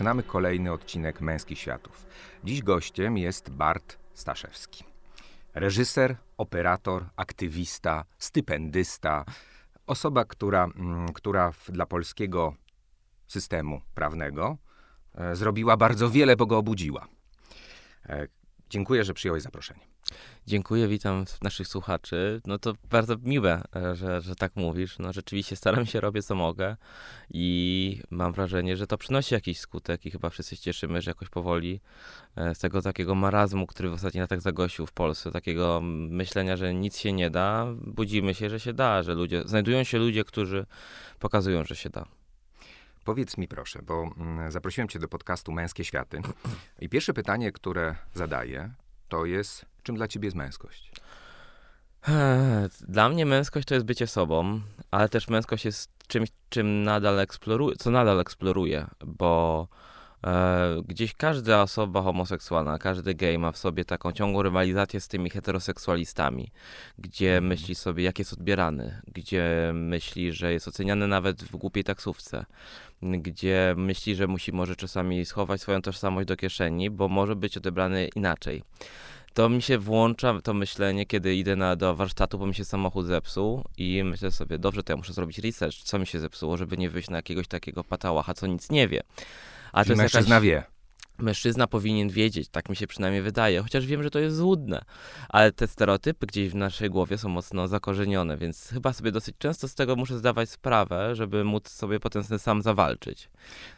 Zaczynamy kolejny odcinek Męskich Światów. Dziś gościem jest Bart Staszewski. Reżyser, operator, aktywista, stypendysta. Osoba, która, mm, która dla polskiego systemu prawnego e, zrobiła bardzo wiele, bo go obudziła. E, dziękuję, że przyjąłeś zaproszenie. Dziękuję, witam naszych słuchaczy. No to bardzo miłe, e, że, że tak mówisz. No rzeczywiście staram się, robię co mogę i mam wrażenie, że to przynosi jakiś skutek i chyba wszyscy się cieszymy, że jakoś powoli e, z tego takiego marazmu, który w ostatnich latach zagościł w Polsce, takiego myślenia, że nic się nie da, budzimy się, że się da, że ludzie, znajdują się ludzie, którzy pokazują, że się da. Powiedz mi proszę, bo mm, zaprosiłem cię do podcastu Męskie Światy i pierwsze pytanie, które zadaję, to jest, czym dla ciebie jest męskość? Dla mnie męskość to jest bycie sobą, ale też męskość jest czymś, czym nadal eksploruję, co nadal eksploruję, bo e, gdzieś każda osoba homoseksualna, każdy gej ma w sobie taką ciągłą rywalizację z tymi heteroseksualistami, gdzie mm. myśli sobie, jak jest odbierany, gdzie myśli, że jest oceniany nawet w głupiej taksówce, gdzie myśli, że musi może czasami schować swoją tożsamość do kieszeni, bo może być odebrany inaczej. To mi się włącza to myślenie, kiedy idę na, do warsztatu, bo mi się samochód zepsuł i myślę sobie, dobrze, to ja muszę zrobić research, co mi się zepsuło, żeby nie wyjść na jakiegoś takiego patałacha, co nic nie wie. A Czyli to jest mężczyzna jakaś... wie mężczyzna powinien wiedzieć, tak mi się przynajmniej wydaje, chociaż wiem, że to jest złudne, ale te stereotypy gdzieś w naszej głowie są mocno zakorzenione, więc chyba sobie dosyć często z tego muszę zdawać sprawę, żeby móc sobie potem sam zawalczyć.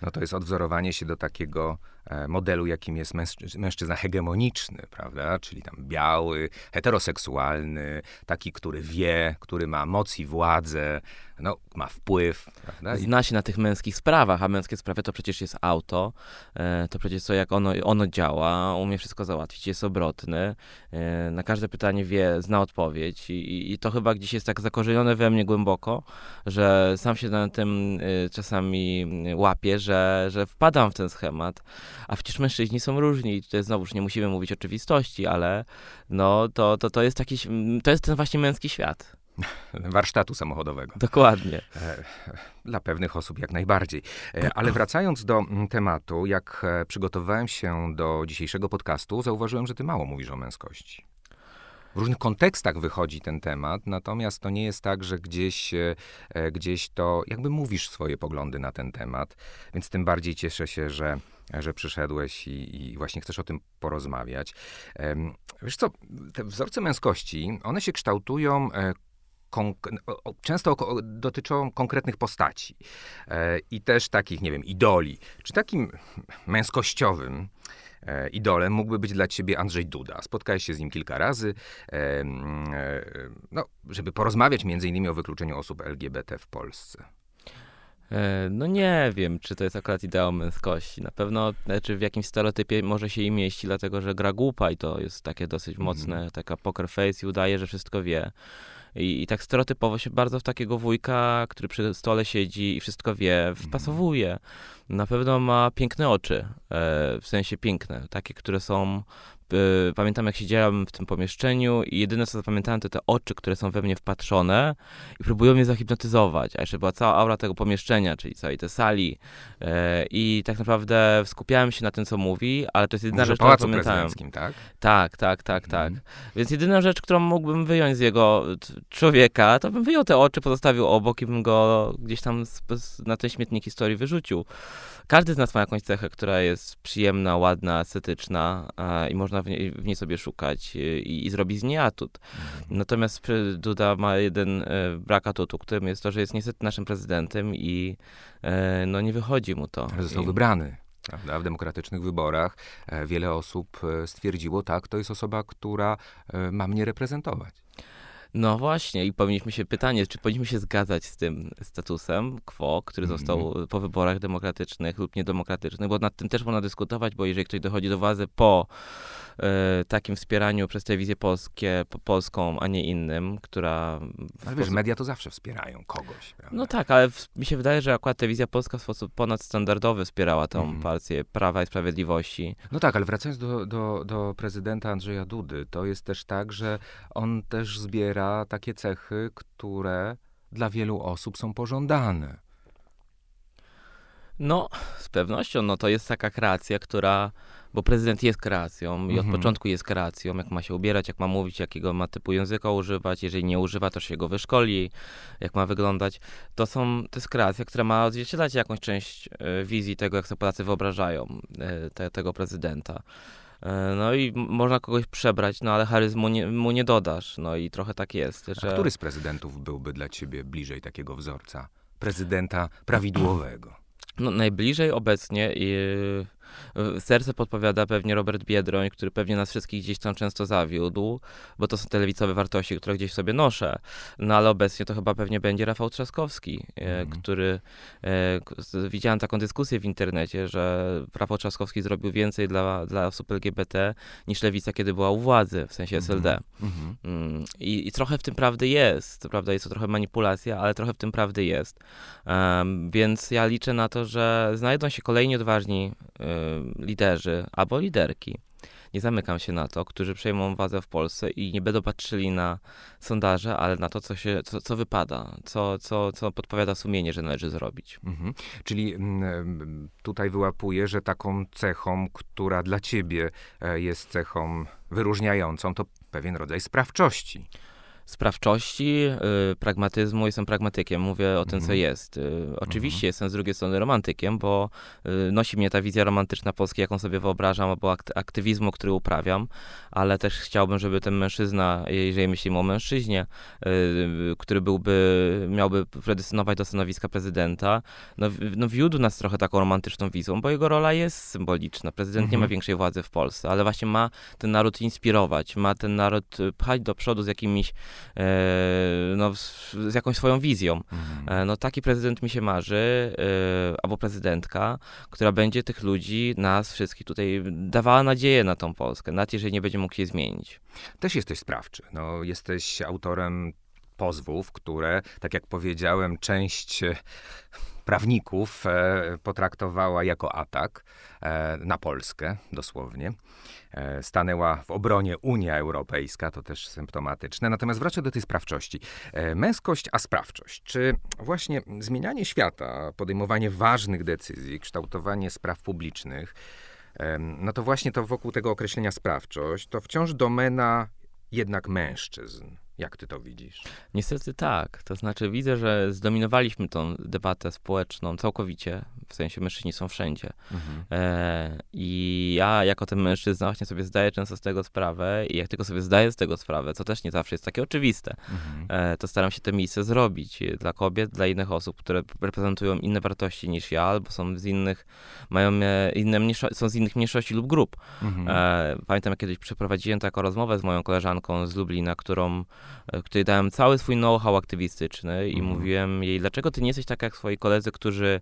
No to jest odwzorowanie się do takiego e, modelu, jakim jest mężczyzna hegemoniczny, prawda? Czyli tam biały, heteroseksualny, taki, który wie, który ma moc i władzę, no, ma wpływ. Prawda? Zna się na tych męskich sprawach, a męskie sprawy to przecież jest auto, e, to przecież to jak ono, ono działa, umie wszystko załatwić, jest obrotny, e, na każde pytanie wie, zna odpowiedź i, i to chyba gdzieś jest tak zakorzenione we mnie głęboko, że sam się na tym e, czasami łapię, że, że wpadam w ten schemat, a przecież mężczyźni są różni i tutaj znowuż nie musimy mówić oczywistości, ale no to, to, to jest taki, to jest ten właśnie męski świat. warsztatu samochodowego. Dokładnie. E, dla pewnych osób jak najbardziej. E, ale wracając do mm, tematu, jak e, przygotowywałem się do dzisiejszego podcastu, zauważyłem, że ty mało mówisz o męskości. W różnych kontekstach wychodzi ten temat, natomiast to nie jest tak, że gdzieś, gdzieś to jakby mówisz swoje poglądy na ten temat, więc tym bardziej cieszę się, że, że przyszedłeś i, i właśnie chcesz o tym porozmawiać. Wiesz co, te wzorce męskości, one się kształtują często dotyczą konkretnych postaci e, i też takich, nie wiem, idoli. Czy takim męskościowym e, idolem mógłby być dla ciebie Andrzej Duda? Spotkałeś się z nim kilka razy, e, no, żeby porozmawiać między innymi o wykluczeniu osób LGBT w Polsce. No nie wiem, czy to jest akurat ideał męskości. Na pewno, znaczy w jakimś stereotypie może się i mieści, dlatego że gra głupa i to jest takie dosyć mm. mocne, taka poker face i udaje, że wszystko wie. I, I, tak stereotypowo się bardzo w takiego wujka, który przy stole siedzi i wszystko wie, mhm. wpasowuje. Na pewno ma piękne oczy, e, w sensie piękne, takie, które są pamiętam jak siedziałem w tym pomieszczeniu i jedyne co zapamiętałem to te oczy, które są we mnie wpatrzone i próbują mnie zahipnotyzować, a jeszcze była cała aura tego pomieszczenia, czyli całej tej sali y, i tak naprawdę skupiałem się na tym, co mówi, ale to jest jedyna rzecz, którą pamiętałem. tak? Tak, tak, tak, tak. Mhm. Więc jedyna rzecz, którą mógłbym wyjąć z jego człowieka, to bym wyjął te oczy, pozostawił obok i bym go gdzieś tam na ten śmietnik historii wyrzucił. Każdy z nas ma jakąś cechę, która jest przyjemna, ładna, estetyczna i można w niej, w niej, sobie szukać y, i, i zrobić z niej atut. Mhm. Natomiast Duda ma jeden e, brak atutu, którym jest to, że jest niestety naszym prezydentem i e, no nie wychodzi mu to. Ale został I... wybrany. Prawda? W demokratycznych wyborach e, wiele osób stwierdziło, tak, to jest osoba, która ma mnie reprezentować. No właśnie, i powinniśmy się pytanie, czy powinniśmy się zgadzać z tym statusem quo, który -hmm. został po wyborach demokratycznych lub niedemokratycznych, bo nad tym też można dyskutować, bo jeżeli ktoś dochodzi do władzy po e, takim wspieraniu przez telewizję polskie, po, polską, a nie innym, która... Ale wiesz, media to zawsze wspierają kogoś. Prawda? No tak, ale w, mi się wydaje, że akurat telewizja polska w sposób ponadstandardowy wspierała tą mm partię Prawa i Sprawiedliwości. No tak, ale wracając do, do, do prezydenta Andrzeja Dudy, to jest też tak, że on też zbiera takie cechy, które dla wielu osób są pożądane. No, z pewnością, no to jest taka kreacja, która bo prezydent jest kreacją i od Mhm. początku jest kreacją, jak ma się ubierać, jak ma mówić, jakiego ma typu języka używać, jeżeli nie używa, to się go wyszkoli, jak ma wyglądać. To są, to jest kreacja, która ma odzwierciedlać jakąś część e, wizji tego, jak sobie Polacy wyobrażają e, te, tego prezydenta. E, No i można kogoś przebrać, no ale charyzmu nie, mu nie dodasz. No i trochę tak jest, A że... który z prezydentów byłby dla ciebie bliżej takiego wzorca? Prezydenta prawidłowego. No, najbliżej obecnie i y, serce podpowiada pewnie Robert Biedroń, który pewnie nas wszystkich gdzieś tam często zawiódł, bo to są te lewicowe wartości, które gdzieś sobie noszę. No ale obecnie to chyba pewnie będzie Rafał Trzaskowski, e, Mhm. który e, widziałem taką dyskusję w internecie, że Rafał Trzaskowski zrobił więcej dla, dla osób LGBT niż lewica, kiedy była u władzy, w sensie SLD. Mhm. Mm, I, I trochę w tym prawdy jest. To prawda, jest to trochę manipulacja, ale trochę w tym prawdy jest. Em, więc ja liczę na to, że znajdą się kolejni odważni liderzy albo liderki. Nie zamykam się na to, którzy przejmą władzę w Polsce i nie będą patrzyli na sondaże, ale na to, co, się, co, co wypada, co, co, co podpowiada sumienie, że należy zrobić. Mhm. Czyli mm, tutaj wyłapuję, że taką cechą, która dla ciebie e, jest cechą wyróżniającą, to pewien rodzaj sprawczości. Sprawczości, y, pragmatyzmu. Jestem pragmatykiem, mówię o tym, co Mhm. jest. Y, oczywiście jestem z drugiej strony romantykiem, bo y, nosi mnie ta wizja romantyczna Polski, jaką sobie wyobrażam, albo akt- aktywizmu, który uprawiam, ale też chciałbym, żeby ten mężczyzna, jeżeli myślimy o mężczyźnie, y, który byłby, miałby predestynować do stanowiska prezydenta, no, no wiódł nas trochę taką romantyczną wizją, bo jego rola jest symboliczna. Prezydent nie ma Mhm. większej władzy w Polsce, ale właśnie ma ten naród inspirować, ma ten naród pchać do przodu z jakimiś, no, z, z jakąś swoją wizją. Mhm. E, no taki prezydent mi się marzy, e, albo prezydentka, która będzie tych ludzi, nas wszystkich tutaj dawała nadzieję na tą Polskę, nawet jeżeli nie będzie mógł jej zmienić. Też jesteś sprawczy. No, jesteś autorem pozwów, które, tak jak powiedziałem, część e, prawników e, potraktowała jako atak e, na Polskę, dosłownie. E, stanęła w obronie Unia Europejska, to też symptomatyczne. Natomiast wracam do tej sprawczości. Męskość, a sprawczość. Czy właśnie zmienianie świata, podejmowanie ważnych decyzji, kształtowanie spraw publicznych, no to właśnie to wokół tego określenia sprawczość, to wciąż domena jednak mężczyzn. Jak ty to widzisz? Niestety tak. To znaczy widzę, że zdominowaliśmy tą debatę społeczną całkowicie, w sensie mężczyźni są wszędzie. E, I ja jako ten mężczyzna właśnie sobie zdaję często z tego sprawę i jak tylko sobie zdaję z tego sprawę, co też nie zawsze jest takie oczywiste, e, to staram się te miejsce zrobić dla kobiet, dla innych osób, które reprezentują inne wartości niż ja, albo są z innych, mają e, inne mniejszo- są z innych mniejszości lub grup. Mhm. E, pamiętam, jak kiedyś przeprowadziłem taką rozmowę z moją koleżanką z Lublina, którą, której dałem cały swój know-how aktywistyczny i Mhm. mówiłem jej, dlaczego ty nie jesteś tak jak swoi koledzy, którzy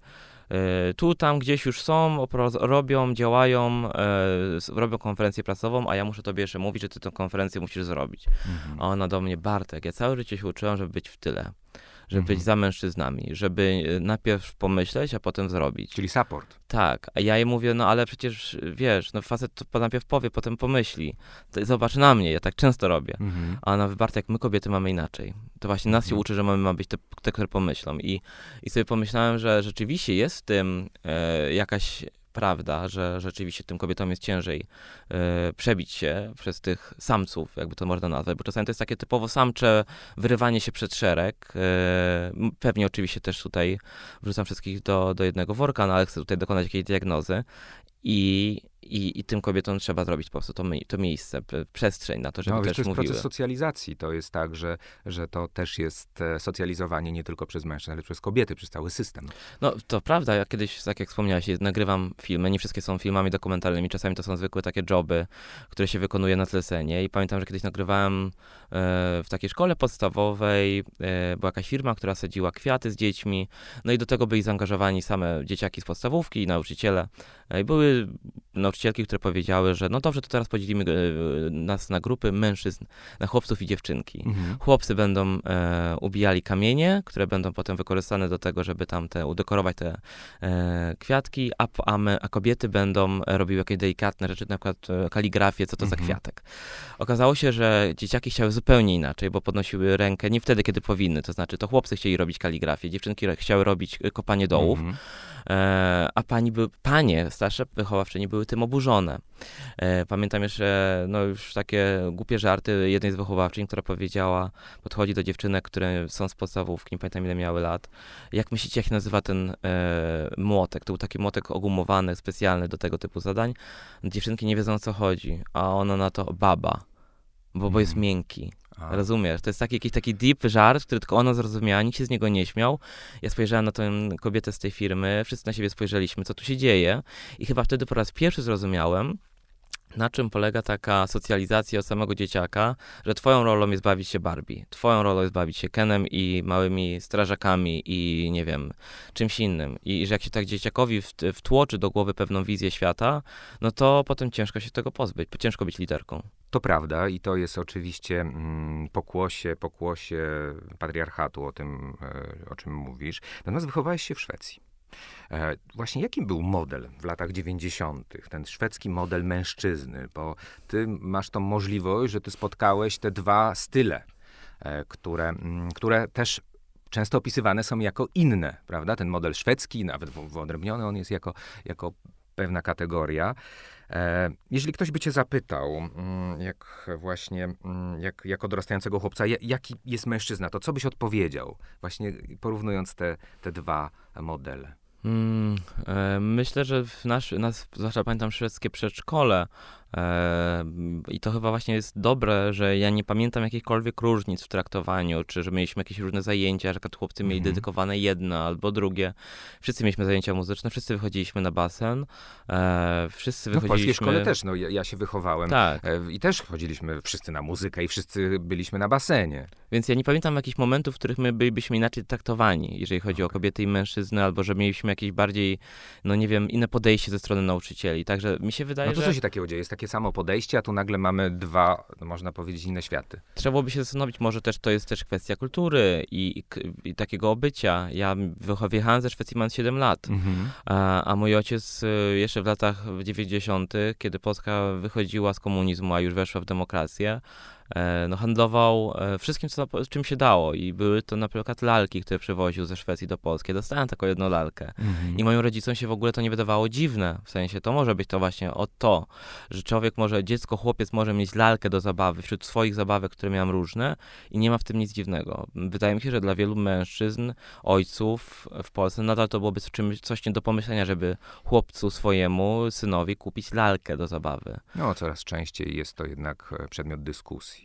e, tu, tam gdzieś już są, robią, działają, e, robią konferencję prasową, a ja muszę tobie jeszcze mówić, że ty tę konferencję musisz zrobić. Mhm. A ona do mnie, Bartek, ja całe życie się uczyłam, żeby być w tyle. Żeby Mhm. być za mężczyznami, żeby e, najpierw pomyśleć, a potem zrobić. Czyli support. Tak, a ja jej mówię, no ale przecież wiesz, no facet to najpierw powie, potem pomyśli. Zobacz na mnie, ja tak często robię. Mhm. A ona wybarta, jak my kobiety mamy inaczej. To właśnie nas się Mhm. uczy, że mamy ma być te, te, które pomyślą. I, I sobie pomyślałem, że rzeczywiście jest w tym e, jakaś prawda, że rzeczywiście tym kobietom jest ciężej e, przebić się przez tych samców, jakby to można nazwać, bo czasami to jest takie typowo samcze wyrywanie się przed szereg. M, pewnie oczywiście też tutaj wrzucam wszystkich do, do jednego worka, no ale chcę tutaj dokonać jakiejś diagnozy. I, i, I tym kobietom trzeba zrobić po prostu to, mi- to miejsce, przestrzeń na to, żeby No, też to jest mówiły. proces socjalizacji. To jest tak, że, że to też jest e, socjalizowanie nie tylko przez mężczyzn, ale przez kobiety, przez cały system. No to prawda, ja kiedyś, tak jak wspomniałeś, nagrywam filmy, nie wszystkie są filmami dokumentalnymi, czasami to są zwykłe takie joby, które się wykonuje na tlesenie i pamiętam, że kiedyś nagrywałem e, w takiej szkole podstawowej, e, była jakaś firma, która sadziła kwiaty z dziećmi, no i do tego byli zaangażowani same dzieciaki z podstawówki i nauczyciele. E, I były nauczycielki, które powiedziały, że no dobrze, to teraz podzielimy e, nas na grupy mężczyzn, na chłopców i dziewczynki. Mhm. Chłopcy będą e, ubijali kamienie, które będą potem wykorzystane do tego, żeby tam te, udekorować te e, kwiatki, a, a, my, a kobiety będą e, robiły jakieś delikatne rzeczy, na przykład e, kaligrafię, co to za Mhm. kwiatek. Okazało się, że dzieciaki chciały zupełnie inaczej, bo podnosiły rękę nie wtedy, kiedy powinny, to znaczy to chłopcy chcieli robić kaligrafię, dziewczynki chciały robić kopanie dołów, Mhm. E, a pani by, panie starsze wychowawczyni były tym oburzone. E, pamiętam jeszcze, no już takie głupie żarty jednej z wychowawczyń, która powiedziała, podchodzi do dziewczynek, które są z podstawówki, nie pamiętam ile miały lat. Jak myślicie, jak się nazywa ten e, młotek? To był taki młotek ogumowany, specjalny do tego typu zadań. Dziewczynki nie wiedzą o co chodzi, a ona na to baba, bo, bo jest Mhm. miękki. A, Rozumiesz? To jest taki, jakiś taki deep żart, który tylko ona zrozumiała, nikt się z niego nie śmiał. Ja spojrzałem na tę kobietę z tej firmy, wszyscy na siebie spojrzeliśmy, co tu się dzieje i chyba wtedy po raz pierwszy zrozumiałem, na czym polega taka socjalizacja od samego dzieciaka, że twoją rolą jest bawić się Barbie, twoją rolą jest bawić się Kenem i małymi strażakami i nie wiem, czymś innym. I że jak się tak dzieciakowi wt- wtłoczy do głowy pewną wizję świata, no to potem ciężko się tego pozbyć, ciężko być liderką. To prawda i to jest oczywiście mm, pokłosie, pokłosie patriarchatu, o tym, e, o czym mówisz. Natomiast wychowałeś się w Szwecji. E, Właśnie jaki był model w latach 90., ten szwedzki model mężczyzny? Bo ty masz tą możliwość, że ty spotkałeś te dwa style, e, które, mm, które też często opisywane są jako inne, prawda? Ten model szwedzki, nawet wyodrębniony on jest jako, jako pewna kategoria. E, Jeżeli ktoś by cię zapytał, mm, jak właśnie, mm, jak, jako dorastającego chłopca, ja- jaki jest mężczyzna, to co byś odpowiedział? Właśnie porównując te, te dwa modele. Mm, e, myślę, że w nasz, nas, zwłaszcza pamiętam szwedzkie przedszkole i to chyba właśnie jest dobre, że ja nie pamiętam jakichkolwiek różnic w traktowaniu, czy że mieliśmy jakieś różne zajęcia, że przykład chłopcy mieli Mhm. dedykowane jedno albo drugie. Wszyscy mieliśmy zajęcia muzyczne, wszyscy wychodziliśmy na basen, e, wszyscy No, w polskiej wychodziliśmy... szkole też, no, ja, się wychowałem Tak, e, i też chodziliśmy wszyscy na muzykę i wszyscy byliśmy na basenie. Więc ja nie pamiętam jakichś momentów, w których my bylibyśmy inaczej traktowani, jeżeli chodzi o Okej. kobiety i mężczyzny, albo że mieliśmy jakieś bardziej, no nie wiem, inne podejście ze strony nauczycieli. Także mi się wydaje, No to że co się takiego dzieje? Jest takie samo podejście, a tu nagle mamy dwa, no, można powiedzieć, inne światy. trzeba byłoby się zastanowić, może też to jest też kwestia kultury i, i, i takiego obycia. Ja wyjechałem ze Szwecji mając 7 lat, a, a mój ojciec y, jeszcze w latach 90., kiedy Polska wychodziła z komunizmu, a już weszła w demokrację, no handlował e, wszystkim, co, czym się dało i były to na przykład lalki, które przywoził ze Szwecji do Polski. Dostałem taką jedną lalkę. I moim rodzicom się w ogóle to nie wydawało dziwne. W sensie to może być to właśnie o to, że człowiek może, dziecko, chłopiec może mieć lalkę do zabawy wśród swoich zabawek, które miałem różne i nie ma w tym nic dziwnego. Wydaje mi się, że dla wielu mężczyzn, ojców w Polsce nadal to byłoby czymś, coś nie do pomyślenia, żeby chłopcu swojemu, synowi kupić lalkę do zabawy. No, coraz częściej jest to jednak e, przedmiot dyskusji.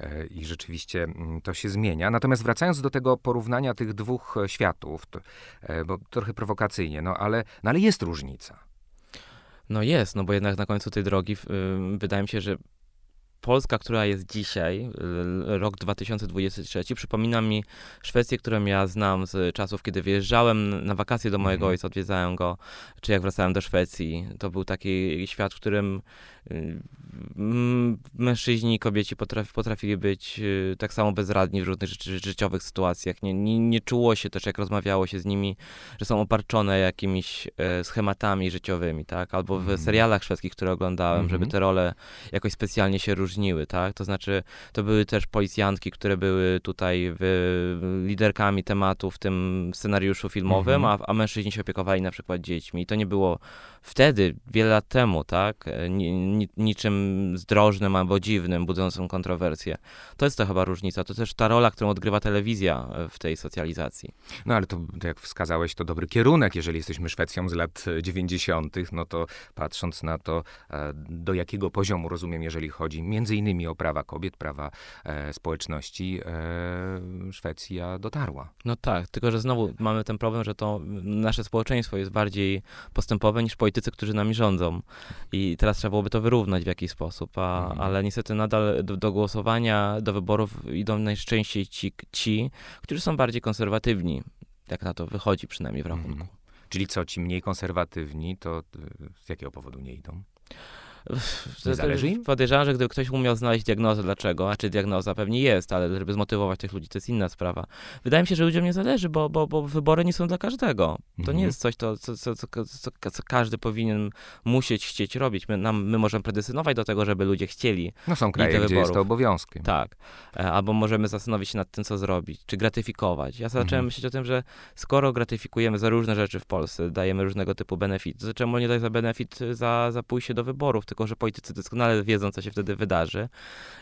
E, I rzeczywiście mm, to się zmienia. Natomiast wracając do tego porównania tych dwóch e, światów, to, e, bo trochę prowokacyjnie, no ale, no ale jest różnica. No jest, no bo jednak na końcu tej drogi y, wydaje mi się, że Polska, która jest dzisiaj, y, rok 2023, przypomina mi Szwecję, którą ja znam z czasów, kiedy wyjeżdżałem na wakacje do mojego Mhm. ojca, odwiedzałem go, czy jak wracałem do Szwecji. To był taki świat, w którym y, mężczyźni i kobieci potrafi, potrafili być y, tak samo bezradni w różnych ży- życiowych sytuacjach. Nie, nie, nie czuło się też, jak rozmawiało się z nimi, że są obarczone jakimiś e, schematami życiowymi, tak? Albo w Mhm. serialach szwedzkich, które oglądałem, Mhm. żeby te role jakoś specjalnie się różniły, tak? To znaczy, to były też policjantki, które były tutaj w, liderkami tematu w tym scenariuszu filmowym, Mhm. a, a mężczyźni się opiekowali na przykład dziećmi. I to nie było wtedy, wiele lat temu, tak? E, Ni, ni, niczym zdrożnym albo dziwnym, budzącym kontrowersje. To jest to chyba różnica. To też ta rola, którą odgrywa telewizja e, w tej socjalizacji. No ale to, jak wskazałeś, to dobry kierunek. Jeżeli jesteśmy Szwecją z lat e, 90., no to patrząc na to, e, do jakiego poziomu rozumiem, jeżeli chodzi między innymi o prawa kobiet, prawa e, społeczności, e, Szwecja dotarła. No tak, tylko że znowu mamy ten problem, że to nasze społeczeństwo jest bardziej postępowe niż politycy, którzy nami rządzą. I teraz trzeba byłoby to wyrównać w jakiś sposób, a, Mhm. ale niestety nadal do, do głosowania, do wyborów idą najczęściej ci, ci, którzy są bardziej konserwatywni. Jak na to wychodzi przynajmniej w rachunku. Mhm. Czyli co, ci mniej konserwatywni, to e, z jakiego powodu nie idą? Nie zależy im? Podejrzewam, że gdyby ktoś umiał znaleźć diagnozę dlaczego, a czy diagnoza pewnie jest, ale żeby zmotywować tych ludzi, to jest inna sprawa. Wydaje mi się, że ludziom nie zależy, bo, bo, bo wybory nie są dla każdego. To Mhm. nie jest coś, to, co, co, co, co, każdy powinien musieć chcieć robić. My, nam, my możemy predestynować do tego, żeby ludzie chcieli No są kraje, gdzie jest wyborów. to obowiązkiem. tak. E, Albo możemy zastanowić się nad tym, co zrobić, czy gratyfikować. Ja zacząłem Mhm. myśleć o tym, że skoro gratyfikujemy za różne rzeczy w Polsce, dajemy różnego typu benefity, to czemu nie dać za benefit za, za pójście do wyborów? Tylko, że politycy doskonale wiedzą, co się wtedy wydarzy.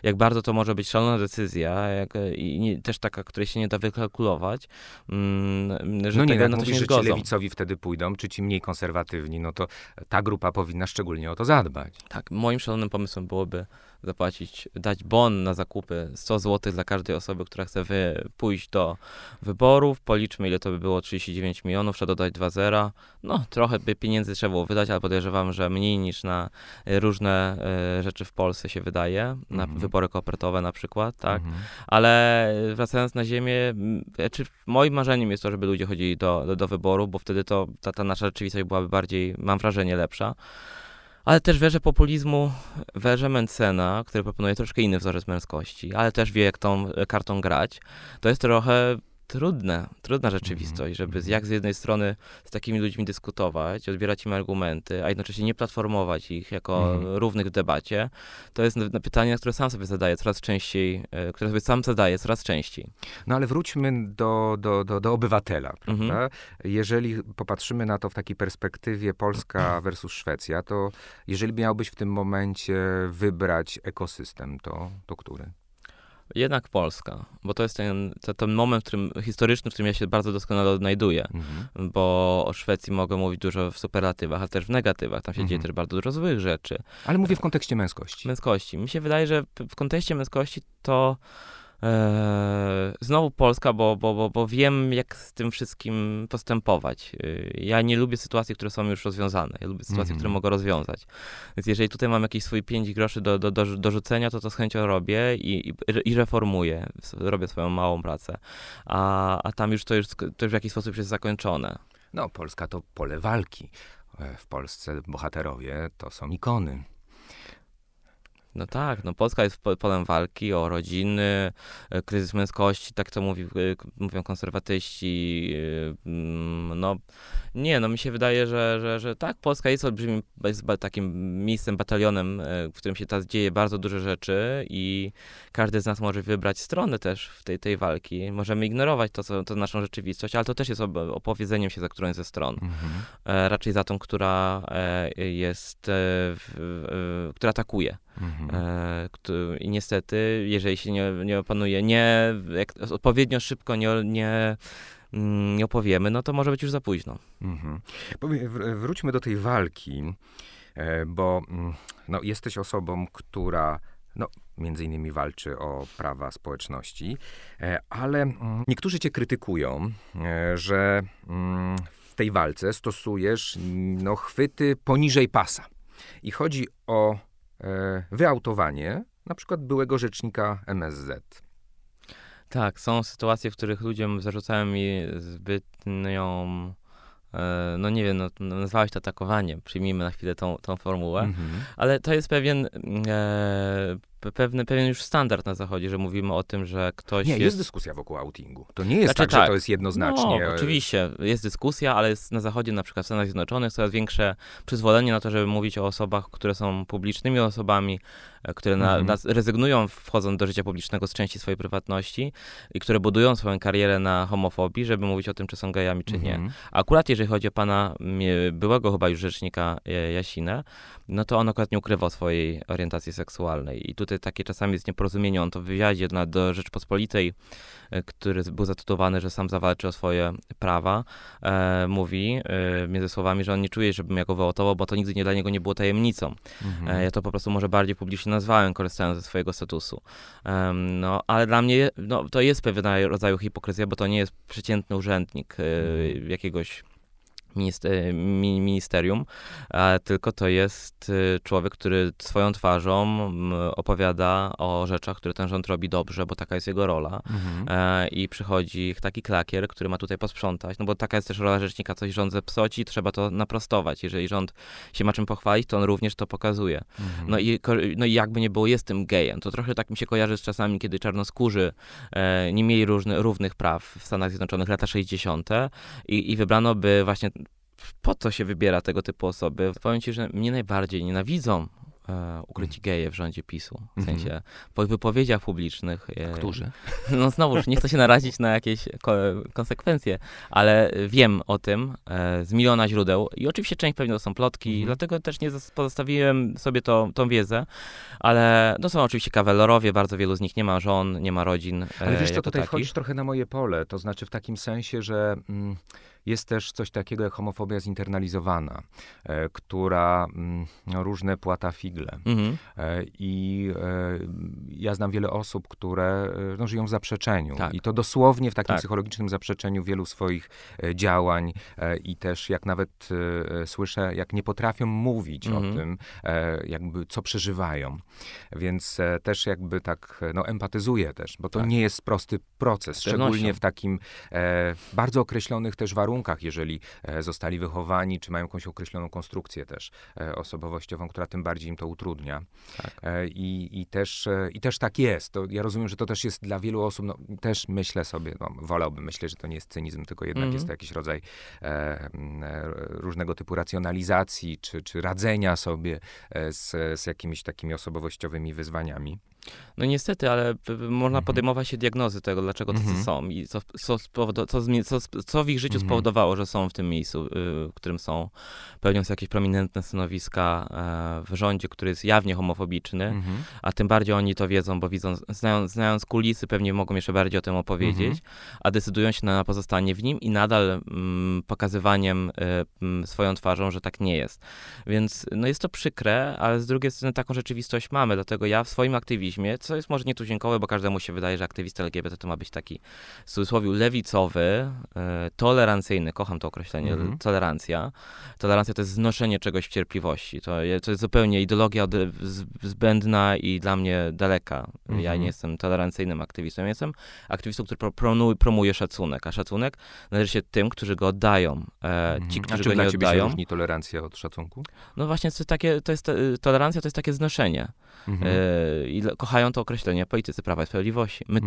Jak bardzo to może być szalona decyzja jak, i nie, też taka, której się nie da wykalkulować, mm, że No nie, jak na to się mówisz, nie że ci lewicowi wtedy pójdą, czy ci mniej konserwatywni, no to ta grupa powinna szczególnie o to zadbać. Tak, moim szalonym pomysłem byłoby zapłacić, dać bon na zakupy 100 zł dla każdej osoby, która chce wy, pójść do wyborów. Policzmy, ile to by było 39 milionów, trzeba dodać 2 zera. No, trochę by pieniędzy trzeba było wydać, ale podejrzewam, że mniej niż na y, różne y, rzeczy w Polsce się wydaje, na Mhm. wybory kopertowe na przykład, tak. Mhm. Ale wracając na ziemię, czy moim marzeniem jest to, żeby ludzie chodzili do, do, do wyboru, bo wtedy to ta, ta nasza rzeczywistość byłaby bardziej, mam wrażenie, lepsza. Ale też wierzę populizmu, wierzę Mencena, który proponuje troszkę inny wzorzec męskości, ale też wie, jak tą kartą grać. To jest trochę trudne, trudna rzeczywistość, żeby z, jak z jednej strony z takimi ludźmi dyskutować, odbierać im argumenty, a jednocześnie nie platformować ich jako Mhm. równych w debacie. To jest pytanie, które sam sobie zadaję coraz częściej, e, które sobie sam zadaję coraz częściej. No ale wróćmy do, do, do, do obywatela, prawda? Mhm. Jeżeli popatrzymy na to w takiej perspektywie Polska versus Szwecja, to jeżeli miałbyś w tym momencie wybrać ekosystem, to, to który? Jednak Polska, bo to jest ten, to, ten moment w którym, historyczny, w którym ja się bardzo doskonale odnajduję. Mhm. bo o Szwecji mogę mówić dużo w superlatywach, ale też w negatywach. Tam się dzieje Mhm. też bardzo dużo złych rzeczy. Ale mówię w kontekście męskości. Męskości. Mi się wydaje, że w kontekście męskości to znowu Polska, bo, bo, bo, bo wiem, jak z tym wszystkim postępować. Y, Ja nie lubię sytuacji, które są już rozwiązane. Ja lubię sytuacje, Mhm. które mogę rozwiązać. Więc jeżeli tutaj mam jakieś swój 5 groszy do, do, do, do rzucenia, to to z chęcią robię i, i, i reformuję. Robię swoją małą pracę. A, a tam już to, już to już w jakiś sposób jest zakończone. No, Polska to pole walki. E, W Polsce bohaterowie to są ikony. No tak, no Polska jest po- polem walki o rodziny, e, kryzys męskości, tak to mówi, e, mówią konserwatyści. e, mm, No nie, no mi się wydaje, że, że, że tak, Polska jest olbrzymim, jest takim miejscem, batalionem, w którym się teraz dzieje bardzo dużo rzeczy i każdy z nas może wybrać stronę też w tej, tej walki. Możemy ignorować to, co, to naszą rzeczywistość, ale to też jest opowiedzeniem się za którąś ze stron Mhm. raczej za tą, która jest, która atakuje. Mhm. E, I niestety, jeżeli się nie, nie opanuje, nie odpowiednio szybko nie, nie, mm, nie opowiemy, no to może być już za późno. Mhm. Wróćmy do tej walki, e, bo mm, no, jesteś osobą, która no, między innymi walczy o prawa społeczności, e, ale mm, niektórzy cię krytykują, że w tej walce stosujesz no, chwyty poniżej pasa. I chodzi o wyautowanie na przykład byłego rzecznika MSZ. Tak, są sytuacje, w których ludziom zarzucają mi zbytnią, e, no nie wiem, no, no, nazwałeś to atakowaniem, przyjmijmy na chwilę tą, tą formułę. Mhm. Ale to jest pewien, e, pewny, pewien już standard na Zachodzie, że mówimy o tym, że ktoś Nie, jest... jest dyskusja wokół outingu. To nie jest Znaczy tak, że tak. to jest jednoznacznie. No, oczywiście, jest dyskusja, ale jest na Zachodzie, na przykład w Stanach Zjednoczonych, coraz większe przyzwolenie na to, żeby mówić o osobach, które są publicznymi osobami, e, które na, Mhm. nas rezygnują, wchodząc do życia publicznego z części swojej prywatności i które budują swoją karierę na homofobii, żeby mówić o tym, czy są gejami, czy nie. Mhm. Akurat jeżeli chodzi o pana mie- byłego chyba już rzecznika e, Jasinę, no to on akurat nie ukrywał swojej orientacji seksualnej. I tutaj takie czasami jest nieporozumienie. On to w wywiadzie na, do Rzeczpospolitej, e, który był zatytułowany, że sam zawalczy o swoje prawa, e, mówi e, między słowami, że on nie czuje, żebym ja go wyautował, bo to nigdy nie dla niego nie było tajemnicą. Mhm. E, Ja to po prostu może bardziej publicznie nazwałem, korzystając ze swojego statusu. No, ale dla mnie no, to jest pewnego rodzaju hipokryzja, bo to nie jest przeciętny urzędnik e, Mhm. jakiegoś ministerium, tylko to jest y, człowiek, który swoją twarzą opowiada o rzeczach, które ten rząd robi dobrze, bo taka jest jego rola. Mhm. E, I przychodzi taki klakier, który ma tutaj posprzątać, no bo taka jest też rola rzecznika, coś rząd zepsoci, trzeba to naprostować. Jeżeli rząd się ma czym pochwalić, to on również to pokazuje. Mhm. No, i, no i jakby nie było, jest tym gejem. To trochę tak mi się kojarzy z czasami, kiedy czarnoskórzy e, nie mieli różny, równych praw w Stanach Zjednoczonych lata 60. I, i wybrano by właśnie po co się wybiera tego typu osoby? Powiem ci, że mnie najbardziej nienawidzą e, ukryci mhm. geje w rządzie PiSu. W mhm. sensie po wypowiedziach publicznych. E, Którzy? No znowuż, nie chcę się narazić na jakieś ko konsekwencje, ale wiem o tym e, z miliona źródeł i oczywiście część pewnie to są plotki, mhm. dlatego też nie pozostawiłem sobie to, tą wiedzę, ale no są oczywiście kawalerowie, bardzo wielu z nich nie ma żon, nie ma rodzin. E, ale wiesz co, tutaj takich. wchodzisz trochę na moje pole, to znaczy w takim sensie, że... Mm, jest też coś takiego jak homofobia zinternalizowana, e, która mm, no, różne płata figle. Mhm. E, I e, ja znam wiele osób, które no, żyją w zaprzeczeniu. Tak. I to dosłownie w takim tak. psychologicznym zaprzeczeniu wielu swoich działań i też jak nawet słyszę, jak nie potrafią mówić mhm. o tym, jakby co przeżywają. Więc też jakby tak, no empatyzuję też, bo to tak. nie jest prosty proces, szczególnie w takim bardzo określonych też warunkach, warunkach, jeżeli e, zostali wychowani, czy mają jakąś określoną konstrukcję też e, osobowościową, która tym bardziej im to utrudnia. Tak. E, I, i, też, I też tak jest. To ja rozumiem, że to też jest dla wielu osób, no, też myślę sobie, no, wolałbym, myślę, że to nie jest cynizm, tylko jednak mm jest to jakiś rodzaj e, różnego typu racjonalizacji, czy, czy radzenia sobie z, z jakimiś takimi osobowościowymi wyzwaniami. No niestety, ale można mhm. podejmować się diagnozy tego, dlaczego tacy mhm. są i co, co, co, co, w ich życiu mhm. spowodowało, że są w tym miejscu, y, w którym są, pełniąc jakieś prominentne stanowiska e, w rządzie, który jest jawnie homofobiczny, mhm. a tym bardziej oni to wiedzą, bo widzą, znając, znając kulisy, pewnie mogą jeszcze bardziej o tym opowiedzieć, mhm. a decydują się na pozostanie w nim i nadal mm, pokazywaniem y, swoją twarzą, że tak nie jest. Więc no jest to przykre, ale z drugiej strony taką rzeczywistość mamy, dlatego ja w swoim aktywizmie co jest może nietuzinkowe, bo każdemu się wydaje, że aktywista LGBT to ma być taki w cudzysłowie lewicowy, e, tolerancyjny, kocham to określenie, mhm. tolerancja. Tolerancja to jest znoszenie czegoś w cierpliwości. To, to jest zupełnie ideologia zbędna i dla mnie daleka. Mhm. Ja nie jestem tolerancyjnym aktywistą, ja jestem aktywistą, który promuje, promuje szacunek, a szacunek należy się tym, którzy go oddają. E, ci, którzy a go nie oddają. Się różni tolerancja od szacunku? No właśnie, to, takie, to jest, tolerancja to jest takie znoszenie. Mhm. E, kochają to określenie politycy Prawa i Sprawiedliwości. My mhm.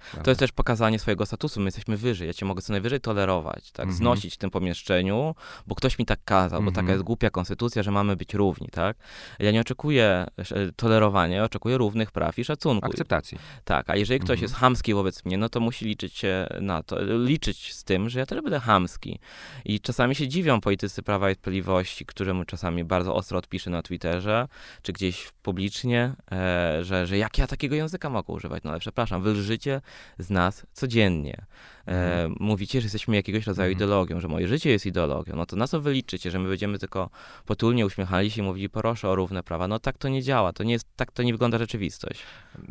Tolerujemy. To jest też pokazanie swojego statusu. My jesteśmy wyżej. Ja cię mogę co najwyżej tolerować, tak? Mhm. Znosić w tym pomieszczeniu, bo ktoś mi tak kazał, bo taka mhm. jest głupia konstytucja, że mamy być równi, tak? Ja nie oczekuję e, tolerowania, oczekuję równych praw i szacunku. Akceptacji. Tak, a jeżeli ktoś jest hamski wobec mnie, no to musi liczyć się na to, liczyć z tym, że ja też będę hamski. I czasami się dziwią politycy Prawa i Sprawiedliwości, którym czasami bardzo ostro odpiszę na Twitterze, czy gdzieś publicznie, e, że, że jak ja takiego języka mogę używać? No ale przepraszam, wy lżycie z nas codziennie. E, mhm. mówicie, że jesteśmy jakiegoś rodzaju mhm. ideologią, że moje życie jest ideologią. No to na co wyliczycie, że my będziemy tylko potulnie uśmiechali się i mówili proszę o równe prawa? No tak to nie działa, to nie jest, tak to nie wygląda rzeczywistość.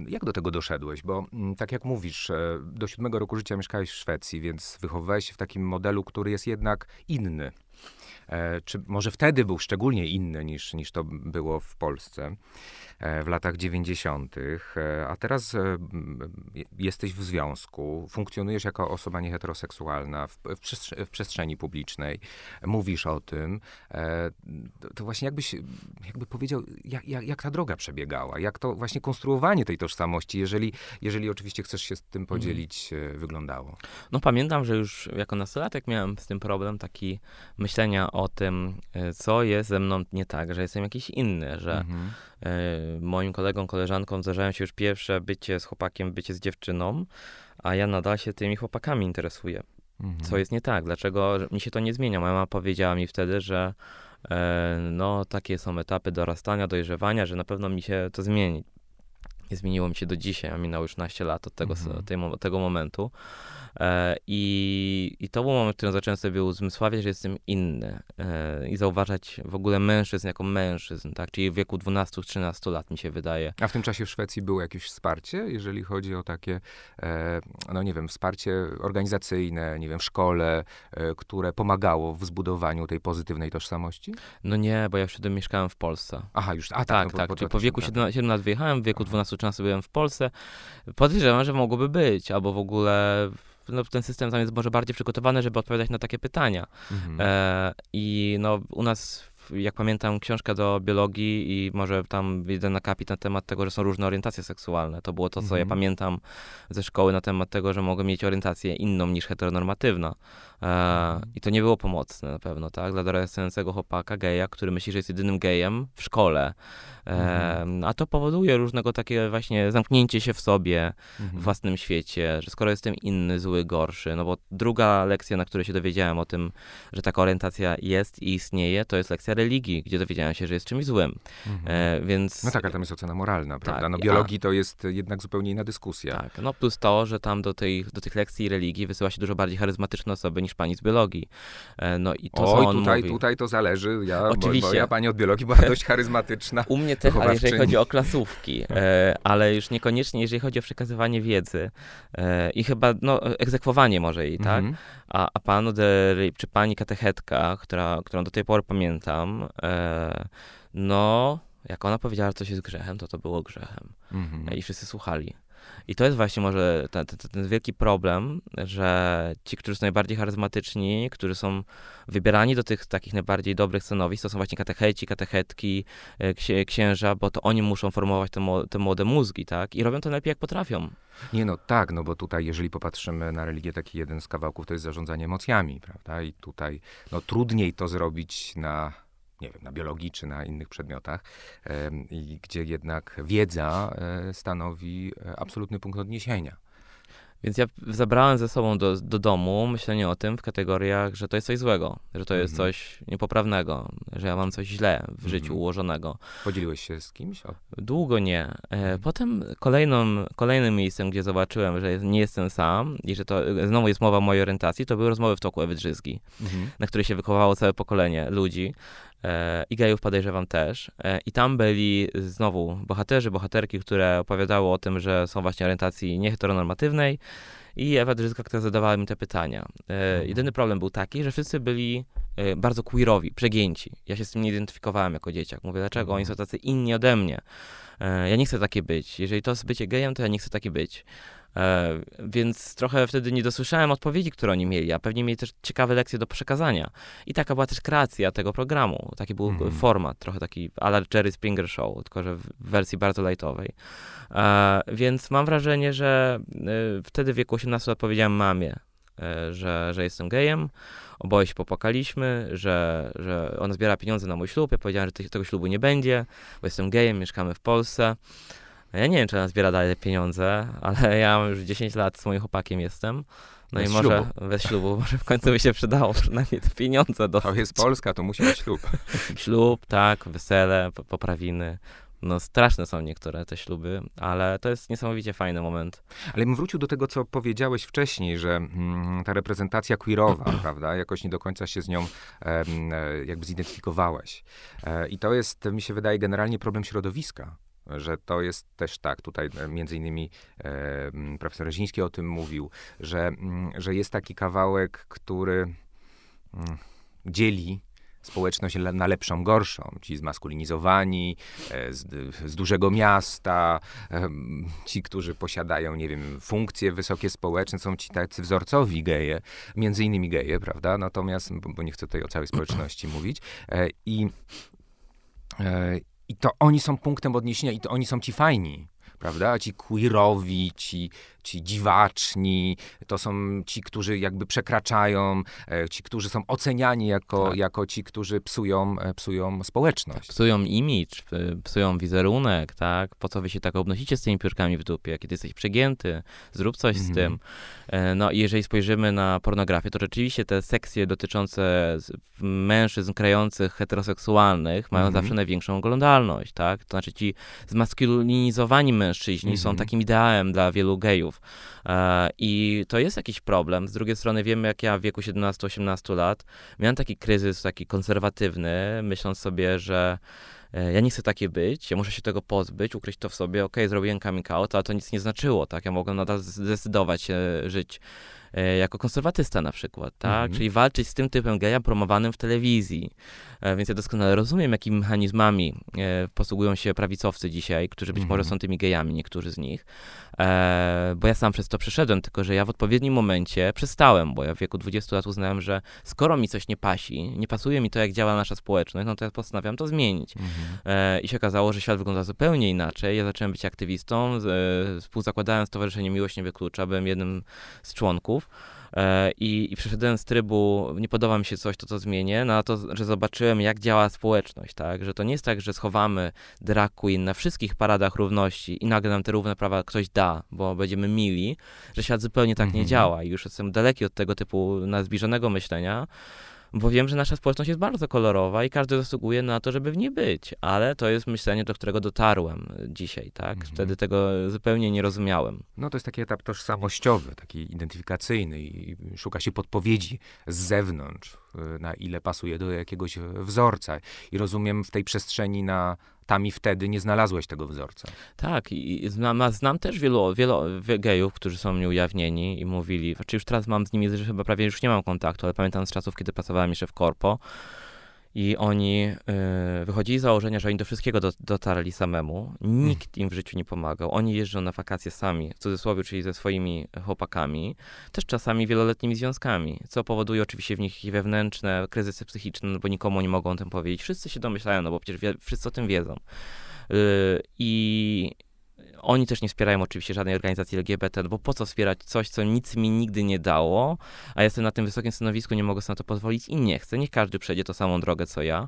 Jak do tego doszedłeś? Bo mm, tak jak mówisz, e, do siódmego roku życia mieszkałeś w Szwecji, więc wychowywałeś się w takim modelu, który jest jednak inny. E, czy może wtedy był szczególnie inny niż, niż to było w Polsce. E, w latach 90., e, a teraz jesteś w związku, funkcjonujesz jako osoba nieheteroseksualna w, w, przestrzeni publicznej, mówisz o tym, to właśnie jakbyś jakby powiedział, jak, jak, jak, ta droga przebiegała, jak to właśnie konstruowanie tej tożsamości, jeżeli, jeżeli oczywiście chcesz się z tym mhm. podzielić, wyglądało. No pamiętam, że już jako nastolatek miałem z tym problem taki myślenia o tym, co jest ze mną nie tak, że jestem jakiś inny, że mhm E, moim kolegom, koleżankom zdarzają się już pierwsze bycie z chłopakiem, bycie z dziewczyną, a ja nadal się tymi chłopakami interesuję. Mhm. Co jest nie tak? Dlaczego mi się to nie zmienia? Moja mama powiedziała mi wtedy, że e, no takie są etapy dorastania, dojrzewania, że na pewno mi się to zmieni. Nie zmieniło mi się do dzisiaj, a minęło już 12 lat od tego, mhm. tej, tego momentu. E, I, I to był moment, w którym zacząłem sobie uzmysławiać, że jestem inny e, i zauważać w ogóle mężczyzn jako mężczyzn, tak? Czyli w wieku 12-13 lat mi się wydaje. A w tym czasie w Szwecji było jakieś wsparcie, jeżeli chodzi o takie, e, no nie wiem, wsparcie organizacyjne, nie wiem, w szkole, które pomagało w zbudowaniu tej pozytywnej tożsamości? No nie, bo ja wtedy mieszkałem w Polsce. Aha, już, a tak. Tak, no, tak. Czyli po wieku 17 lat wyjechałem, w wieku 12-13 byłem w Polsce. Podejrzewam, że mogłoby być, albo w ogóle no, ten system tam jest może bardziej przygotowany, żeby odpowiadać na takie pytania. Mhm. E, I no, u nas jak pamiętam, książka do biologii i może tam jeden akapit na temat tego, że są różne orientacje seksualne. To było to, co mhm. ja pamiętam ze szkoły na temat tego, że mogę mieć orientację inną niż heteronormatywna. E, mhm. I to nie było pomocne na pewno, tak? Dla dorastającego chłopaka, geja, który myśli, że jest jedynym gejem w szkole. Mhm. A to powoduje różnego takie właśnie zamknięcie się w sobie, mhm. w własnym świecie, że skoro jestem inny, zły, gorszy, no bo druga lekcja, na której się dowiedziałem o tym, że taka orientacja jest i istnieje, to jest lekcja religii, gdzie dowiedziałem się, że jest czymś złym. Mhm. E, więc... No tak, a tam jest ocena moralna, prawda? Tak, no biologii a... to jest jednak zupełnie inna dyskusja. Tak, no plus to, że tam do, tej, do tych lekcji religii wysyła się dużo bardziej charyzmatyczne osoby niż pani z biologii. E, no i to, Oj, co on tutaj, mówi... tutaj to zależy. Ja, Oczywiście. Bo, bo ja pani od biologii była dość charyzmatyczna. U mnie też, ale jeżeli chodzi o klasówki, e, ale już niekoniecznie jeżeli chodzi o przekazywanie wiedzy i chyba no, egzekwowanie może jej, tak? Mhm. A, a pan czy pani katechetka, która, którą do tej pory pamiętam, e, no, jak ona powiedziała, że coś jest grzechem, to to było grzechem. Mhm. I wszyscy słuchali. I to jest właśnie może ten, ten, ten, wielki problem, że ci, którzy są najbardziej charyzmatyczni, którzy są wybierani do tych takich najbardziej dobrych stanowisk, to są właśnie katecheci, katechetki, e, księża, bo to oni muszą formować te, te młode mózgi, tak? I robią to najlepiej, jak potrafią. Nie, no tak, no bo tutaj, jeżeli popatrzymy na religię, taki jeden z kawałków to jest zarządzanie emocjami, prawda? I tutaj, no trudniej to zrobić na nie wiem, na biologii czy na innych przedmiotach, i gdzie jednak wiedza e, stanowi e, absolutny punkt odniesienia. Więc ja zabrałem ze sobą do, do domu myślenie o tym w kategoriach, że to jest coś złego, że to jest -hmm. coś niepoprawnego, że ja mam coś źle w życiu mm -hmm. ułożonego. Podzieliłeś się z kimś? O... Długo nie. E, mhm. Potem kolejną, kolejnym miejscem, gdzie zobaczyłem, że nie jestem sam i że to znowu jest mowa o mojej orientacji, to były rozmowy w toku Ewy Drzyzgi, -hmm. na której się wychowało całe pokolenie ludzi. E, i gejów podejrzewam też. E, I tam byli znowu bohaterzy, bohaterki, które opowiadały o tym, że są właśnie orientacji nieheteronormatywnej i Ewa Drzyzga, która zadawała mi te pytania. E, mhm. Jedyny problem był taki, że wszyscy byli bardzo queerowi, przegięci. Ja się z tym nie identyfikowałem jako dzieciak. Mówię, dlaczego oni są tacy inni ode mnie? Ja nie chcę taki być. Jeżeli to jest bycie gejem, to ja nie chcę taki być. E, więc trochę wtedy nie dosłyszałem odpowiedzi, które oni mieli, a pewnie mieli też ciekawe lekcje do przekazania. I taka była też kreacja tego programu. Taki był mm. format, trochę taki ala Jerry Springer Show, tylko że w wersji bardzo lightowej. E, więc mam wrażenie, że e, wtedy w wieku 18 lat powiedziałem mamie, że, że jestem gejem. Oboje się popłakaliśmy, że, że ona zbiera pieniądze na mój ślub. Ja powiedziałem, że tego ślubu nie będzie, bo jestem gejem, mieszkamy w Polsce. Ja nie wiem, czy ona zbiera dalej pieniądze, ale ja już 10 lat z moim chłopakiem jestem. No bez i może ślubu. bez ślubu, może w końcu by się przydało przynajmniej te pieniądze do. To jest Polska, to musi być ślub. ślub, tak, wesele, poprawiny. No straszne są niektóre te śluby, ale to jest niesamowicie fajny moment. Ale bym wrócił do tego, co powiedziałeś wcześniej, że mm, ta reprezentacja queerowa, prawda, jakoś nie do końca się z nią e, jakby zidentyfikowałeś. E, I to jest, mi się wydaje, generalnie problem środowiska że to jest też tak, tutaj e, między innymi e, profesor Reziński o tym mówił, że, że jest taki kawałek, który dzieli społeczność na lepszą, gorszą. Ci zmaskulinizowani, e, z, z, dużego miasta, ci, którzy posiadają, nie wiem, funkcje wysokie społeczne, są ci tacy wzorcowi geje, między innymi geje, prawda? Natomiast, bo nie chcę tutaj o całej społeczności mówić. I, i to oni są punktem odniesienia i to oni są ci fajni prawda? Ci queerowi, ci, ci dziwaczni, to są ci, którzy jakby przekraczają, e, ci, którzy są oceniani jako, tak. jako ci, którzy psują, e, psują społeczność. Tak, psują imidż, psują wizerunek, tak? Po co wy się tak obnosicie z tymi piórkami w dupie? Kiedy jesteś przegięty, zrób coś z tym. Mhm. E, no i jeżeli spojrzymy na pornografię, to rzeczywiście te sekcje dotyczące mężczyzn krających heteroseksualnych mają mhm. zawsze największą oglądalność, tak? To znaczy ci zmaskulinizowani mężczyźni mężczyźni są takim ideałem dla wielu gejów. E, I to jest jakiś problem. Z drugiej strony wiemy, jak ja w wieku 17-18 lat miałem taki kryzys taki konserwatywny, myśląc sobie, że ja nie chcę taki być, ja muszę się tego pozbyć, ukryć to w sobie, okej, okay, zrobiłem coming out, ale to nic nie znaczyło, tak? Ja mogłem nadal zdecydować się żyć E, jako konserwatysta na przykład, tak? Mhm. Czyli walczyć z tym typem geja promowanym w telewizji. E, więc ja doskonale rozumiem, jakimi mechanizmami e, posługują się prawicowcy dzisiaj, którzy być może mhm. są tymi gejami, niektórzy z nich. Bo ja sam przez to przeszedłem, tylko że ja w odpowiednim momencie przestałem, bo ja w wieku 20 lat uznałem, że skoro mi coś nie pasi, nie pasuje mi to, jak działa nasza społeczność, no to ja postanawiam to zmienić. Mhm. I się okazało, że świat wygląda zupełnie inaczej. Ja zacząłem być aktywistą, współzakładałem Stowarzyszenie Miłość Nie Wyklucza, byłem jednym z członków. E, I, I przeszedłem z trybu, nie podoba mi się coś, to to zmienię, na to, że zobaczyłem, jak działa społeczność, tak? Że to nie jest tak, że schowamy drag queen na wszystkich paradach równości i nagle nam te równe prawa ktoś da, bo będziemy mili, że świat zupełnie tak nie mhm. działa i już jestem daleki od tego typu na zbliżonego myślenia bo wiem, że nasza społeczność jest bardzo kolorowa i każdy zasługuje na to, żeby w niej być, ale to jest myślenie, do którego dotarłem dzisiaj, tak? Mhm. Wtedy tego zupełnie nie rozumiałem. No to jest taki etap tożsamościowy, taki identyfikacyjny i szuka się podpowiedzi z zewnątrz, na ile pasuje do jakiegoś wzorca. I rozumiem w tej przestrzeni na tam i wtedy nie znalazłeś tego wzorca. Tak, i znam, znam też wielu, wielu gejów, którzy są nieujawnieni i mówili, znaczy już teraz mam z nimi, chyba prawie już nie mam kontaktu, ale pamiętam z czasów, kiedy pracowałem jeszcze w korpo, i oni y, wychodzili z założenia, że oni do wszystkiego do, dotarli samemu. Nikt im w życiu nie pomagał. Oni jeżdżą na wakacje sami, w cudzysłowie, czyli ze swoimi chłopakami, też czasami wieloletnimi związkami, co powoduje oczywiście w nich wewnętrzne kryzysy psychiczne, no bo nikomu nie mogą o tym powiedzieć. Wszyscy się domyślają, no bo przecież wie, wszyscy o tym wiedzą. Y, I oni też nie wspierają oczywiście żadnej organizacji LGBT, bo po co wspierać coś, co nic mi nigdy nie dało, a jestem na tym wysokim stanowisku, nie mogę sobie na to pozwolić i nie chcę. Niech każdy przejdzie tą samą drogę, co ja.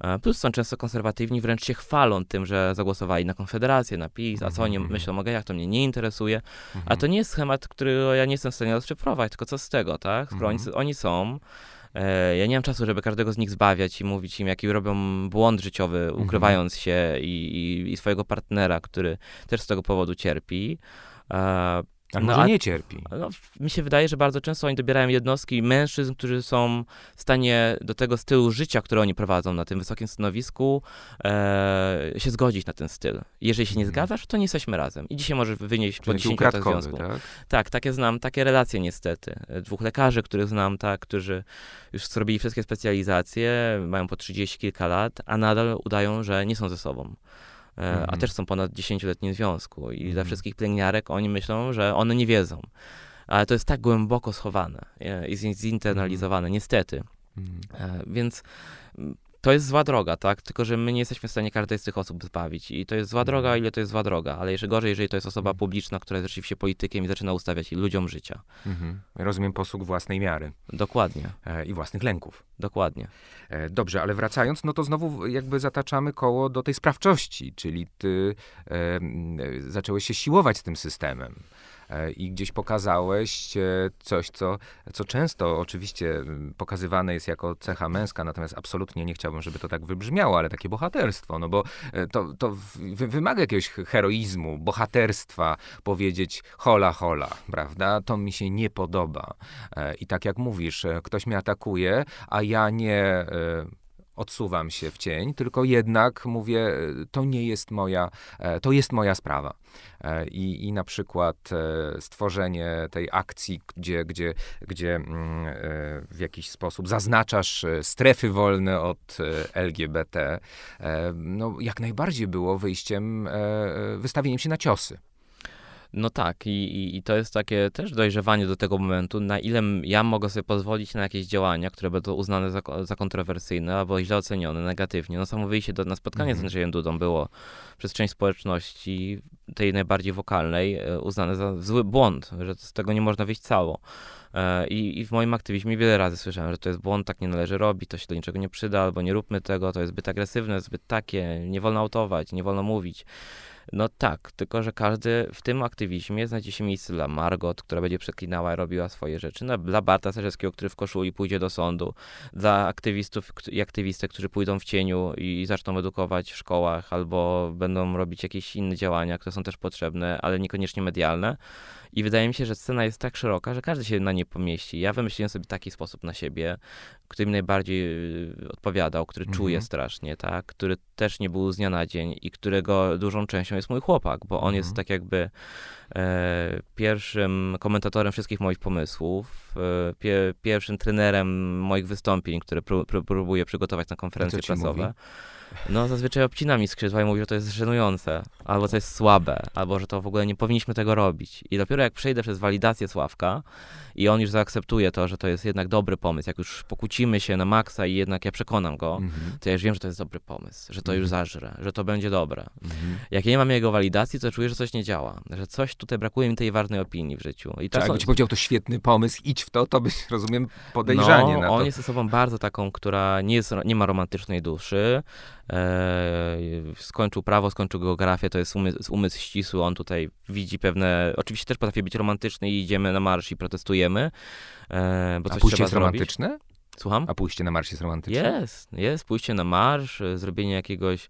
E, plus są często konserwatywni, wręcz się chwalą tym, że zagłosowali na Konfederację, na PiS, a co oni mhm. myślą o gejach, to mnie nie interesuje. A to mhm. nie jest schemat, który ja nie jestem w stanie rozszyfrować, tylko co z tego, tak? Skoro oni, mhm. oni są, ja nie mam czasu, żeby każdego z nich zbawiać i mówić im, jaki robią błąd życiowy, mhm. ukrywając się i, i, i swojego partnera, który też z tego powodu cierpi. Ale no, może nie cierpi. No, mi się wydaje, że bardzo często oni dobierają jednostki mężczyzn, którzy są w stanie do tego stylu życia, który oni prowadzą na tym wysokim stanowisku, e, się zgodzić na ten styl. Jeżeli się nie hmm. zgadzasz, to nie jesteśmy razem. I dzisiaj możesz wynieść po 10 latach związku. Tak? tak, takie znam, takie relacje niestety. Dwóch lekarzy, których znam, tak, którzy już zrobili wszystkie specjalizacje, mają po 30 kilka lat, a nadal udają, że nie są ze sobą. E, a mhm. też są ponad 10-letnim związku i dla mhm. wszystkich pielęgniarek oni myślą, że one nie wiedzą. Ale to jest tak głęboko schowane e, i zinternalizowane, niestety. E, więc to jest zła droga, tak? Tylko, że my nie jesteśmy w stanie każdej z tych osób zbawić. I to jest zła droga, mhm. ile to jest zła droga. Ale jeszcze gorzej, jeżeli to jest osoba publiczna, która jest rzeczywiście politykiem i zaczyna ustawiać ludziom życia. Mhm. Rozumiem posług własnej miary. Dokładnie. E, I własnych lęków. Dokładnie. E, dobrze, ale wracając, no to znowu jakby zataczamy koło do tej sprawczości, czyli ty e, zacząłeś się siłować z tym systemem. E, i gdzieś pokazałeś e, coś, co, co często oczywiście pokazywane jest jako cecha męska, natomiast absolutnie nie chciałbym, żeby to tak wybrzmiało, ale takie bohaterstwo, no bo e, to, to wymaga jakiegoś heroizmu, bohaterstwa, powiedzieć hola, hola, prawda? To mi się nie podoba. I tak jak mówisz, ktoś mnie atakuje, a ja nie odsuwam się w cień, tylko jednak mówię, to nie jest moja, to jest moja sprawa. E, I, i na przykład e, stworzenie tej akcji, gdzie, gdzie, gdzie mm, e, w jakiś sposób zaznaczasz strefy wolne od LGBT, no jak najbardziej było wyjściem, wystawieniem się na ciosy. No tak, i, i to jest takie też dojrzewanie do tego momentu, na ile ja mogę sobie pozwolić na jakieś działania, które będą uznane za, za kontrowersyjne albo źle ocenione negatywnie. No samo wyjście do, na spotkanie mm -hmm. z Andrzejem Dudą było przez część społeczności, tej najbardziej wokalnej, e, uznane za zły błąd, że z tego nie można wyjść cało. E, I, I, w moim aktywizmie wiele razy słyszałem, że to jest błąd, tak nie należy robić, to się do niczego nie przyda, albo nie róbmy tego, to jest zbyt agresywne, zbyt takie, nie wolno autować, nie wolno mówić. No tak, tylko że każdy w tym aktywizmie znajdzie się miejsce dla Margot, która będzie przeklinała i robiła swoje rzeczy, no, dla Barta Sarzewskiego, który w koszuli pójdzie do sądu, dla aktywistów i aktywistek, którzy pójdą w cieniu i zaczną edukować w szkołach albo będą robić jakieś inne działania, które są też potrzebne, ale niekoniecznie medialne. I wydaje mi się, że scena jest tak szeroka, że każdy się na nie pomieści. Ja wymyśliłem sobie taki sposób na siebie, który mi najbardziej y, odpowiadał, który mhm. czuję strasznie, tak? Który też nie był z dnia na dzień i którego dużą częścią jest mój chłopak, bo on mhm. jest tak jakby e, pierwszym komentatorem wszystkich moich pomysłów, e, pie, pierwszym trenerem moich wystąpień, które pró, pró, próbuję przygotować na konferencje prasowe. Mówi? No zazwyczaj obcina mi skrzydła i mówi, że to jest żenujące, albo to jest słabe, albo że to w ogóle nie powinniśmy tego robić. I dopiero jak przejdę przez walidację Sławka i on już zaakceptuje to, że to jest jednak dobry pomysł, jak już pokłócimy się na maksa i jednak ja przekonam go, -hmm. to ja już wiem, że to jest dobry pomysł, że to już mhm. zażre, że to będzie dobre. -hmm. Jak ja nie mam jego walidacji, to czuję, że coś nie działa, że coś tutaj brakuje mi tej ważnej opinii w życiu. I tak, jakby ci powiedział, to świetny pomysł, idź w to, to byś, rozumiem, podejrzanie no, na to. on jest osobą bardzo taką, która nie, jest, nie ma romantycznej duszy, skończył prawo, skończył geografię, to jest umysł, umysł ścisły, on tutaj widzi pewne, oczywiście też potrafi być romantyczny i idziemy na marsz i protestujemy, e, bo coś A pójście jest romantyczne? Słucham? A pójście na marsz jest romantyczne? Jest, jest. Pójście na marsz, e, zrobienie jakiegoś,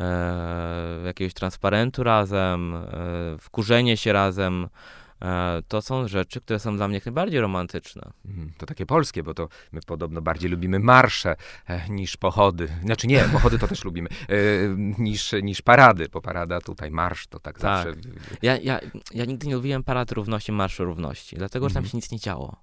e, jakiegoś transparentu razem, e, wkurzenie się razem, E, to są rzeczy, które są dla mnie najbardziej romantyczne. Mhm, to takie polskie, bo to my podobno bardziej lubimy marsze e, niż pochody. Znaczy nie, pochody to też lubimy, e, niż, niż parady, bo parada tutaj, marsz to tak, tak. zawsze... Ja, ja, ja nigdy nie lubiłem parad równości, marszu równości, dlatego, że tam mhm. się nic nie działo.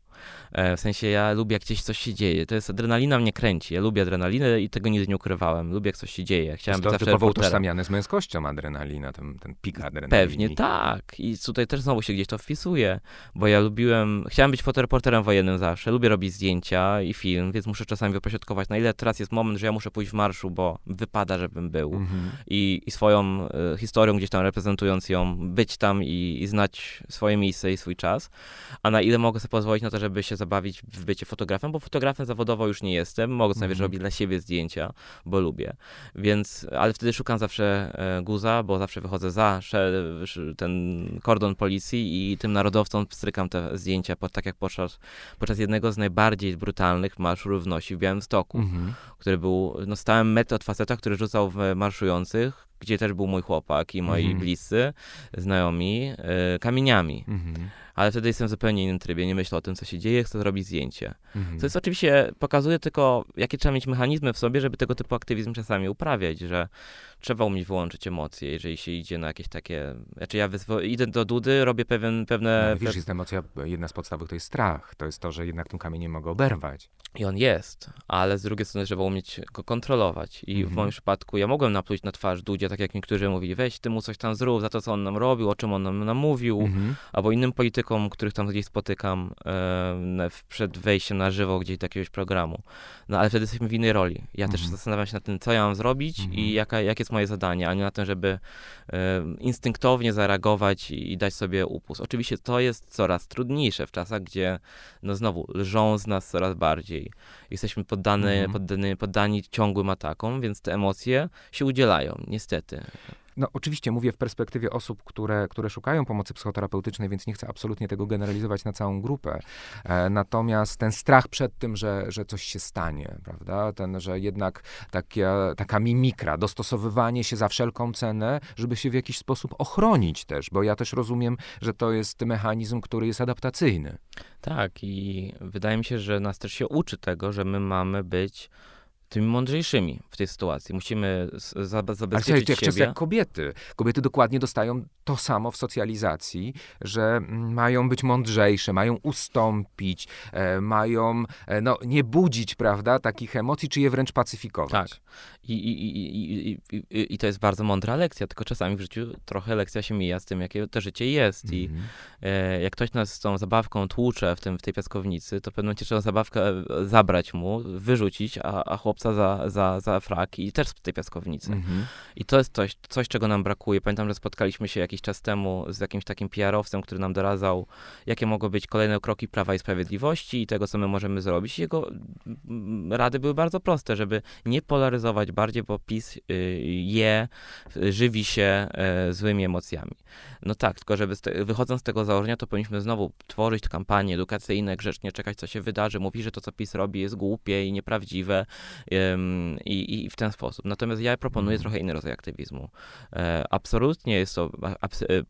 E, w sensie ja lubię, jak gdzieś coś się dzieje. To jest adrenalina mnie kręci. Ja lubię adrenalinę i tego nigdy nie ukrywałem. Lubię, jak coś się dzieje. Chciałem to być zawsze utożsamiane z męskością adrenalina, ten, ten pik adrenaliny. Pewnie tak. I tutaj też znowu się gdzieś to wpisuje, bo ja lubiłem, chciałem być fotoreporterem wojennym zawsze. Lubię robić zdjęcia i film, więc muszę czasami wypośrodkować, na ile teraz jest moment, że ja muszę pójść w marszu, bo wypada, żebym był. Mhm. I, I swoją y, historią gdzieś tam reprezentując ją, być tam i, i znać swoje miejsce i swój czas. A na ile mogę sobie pozwolić na to, żeby się zabawić w bycie fotografem, bo fotografem zawodowo już nie jestem. Mogę sobie mm. robić dla siebie zdjęcia, bo lubię. Więc, ale wtedy szukam zawsze e, guza, bo zawsze wychodzę za ten kordon policji i tym narodowcom strykam te zdjęcia, tak jak podczas, podczas jednego z najbardziej brutalnych marszów równości w Białymstoku, -hmm. który był, no stałem metr od faceta, który rzucał w marszujących, gdzie też był mój chłopak i moi -hmm. bliscy, znajomi, y, kamieniami. -hmm ale wtedy jestem w zupełnie innym trybie, nie myślę o tym, co się dzieje, chcę zrobić zdjęcie. Mhm. Co jest oczywiście, pokazuje tylko, jakie trzeba mieć mechanizmy w sobie, żeby tego typu aktywizm czasami uprawiać, że trzeba umieć wyłączyć emocje, jeżeli się idzie na jakieś takie, znaczy ja idę do Dudy, robię pewien, pewne... No, wiesz, jest emocja, jedna z podstawowych to jest strach, to jest to, że jednak tym kamieniem mogę oberwać. I on jest, ale z drugiej strony trzeba umieć go kontrolować i mhm. w moim przypadku ja mogłem napluć na twarz Dudzie, tak jak niektórzy mówili, weź ty mu coś tam zrób za to, co on nam robił, o czym on nam, nam mówił, mhm. albo innym politykom których tam gdzieś spotykam e, przed wejściem na żywo gdzieś do jakiegoś programu. No ale wtedy jesteśmy w innej roli. Ja mhm. też zastanawiam się nad tym, co ja mam zrobić mhm. i jaka, jakie jest moje zadanie, a nie na tym, żeby e, instynktownie zareagować i, i, dać sobie upust. Oczywiście to jest coraz trudniejsze w czasach, gdzie no znowu lżą z nas coraz bardziej. Jesteśmy poddany, mhm. poddani, poddani ciągłym atakom, więc te emocje się udzielają, niestety. No oczywiście mówię w perspektywie osób, które, które szukają pomocy psychoterapeutycznej, więc nie chcę absolutnie tego generalizować na całą grupę. E, natomiast ten strach przed tym, że, że coś się stanie, prawda? Ten, że jednak taka, taka mimikra, dostosowywanie się za wszelką cenę, żeby się w jakiś sposób ochronić też, bo ja też rozumiem, że to jest mechanizm, który jest adaptacyjny. Tak i wydaje mi się, że nas też się uczy tego, że my mamy być tymi mądrzejszymi w tej sytuacji. Musimy zabezpieczyć Ale jak siebie. jak kobiety. Kobiety dokładnie dostają to samo w socjalizacji, że mm, mają być mądrzejsze, mają ustąpić, e, mają e, no, nie budzić, prawda, takich emocji, czy je wręcz pacyfikować. Tak. I, i, i, i, I to jest bardzo mądra lekcja, tylko czasami w życiu trochę lekcja się mija z tym, jakie to życie jest. I mhm. e, jak ktoś nas z tą zabawką tłucze w, tym, w tej piaskownicy, to w pewnym momencie trzeba zabawkę e, zabrać mu, wyrzucić, a, a chłop chłopca za, za, za frak i też z tej piaskownicy. Mhm. I to jest coś, coś, czego nam brakuje. Pamiętam, że spotkaliśmy się jakiś czas temu z jakimś takim PR-owcem, który nam doradzał, jakie mogą być kolejne kroki Prawa i Sprawiedliwości i tego, co my możemy zrobić. Jego rady były bardzo proste, żeby nie polaryzować bardziej, bo PiS y, je, y, żywi się e, złymi emocjami. No tak, tylko żeby z te, wychodząc z tego założenia, to powinniśmy znowu tworzyć kampanie edukacyjne, grzecznie czekać, co się wydarzy, mówić, że to, co PiS robi, jest głupie i nieprawdziwe i, i w ten sposób. Natomiast ja proponuję Mhm. trochę inny rodzaj aktywizmu. E, absolutnie jest to abs- e,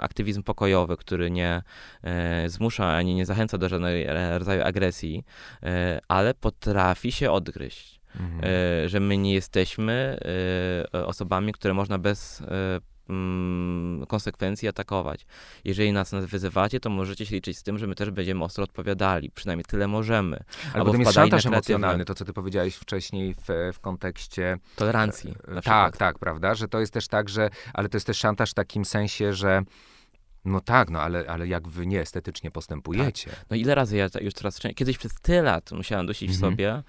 aktywizm pokojowy, który nie e, zmusza ani nie zachęca do żadnego rodzaju agresji, e, ale potrafi się odgryźć. Mhm. E, że my nie jesteśmy e, osobami, które można bez e, mm, konsekwencji atakować. Jeżeli nas wyzywacie, to możecie się liczyć z tym, że my też będziemy ostro odpowiadali. Przynajmniej tyle możemy. Ale potem jest szantaż emocjonalny, to co ty powiedziałeś wcześniej w, w kontekście Tolerancji. tak, tak, prawda? Że to jest też tak, że, ale to jest też szantaż w takim sensie, że no tak, no ale, ale jak wy nieestetycznie postępujecie. No ile razy ja już coraz częściej, kiedyś przez tyle lat musiałem dusić w Mhm. sobie e,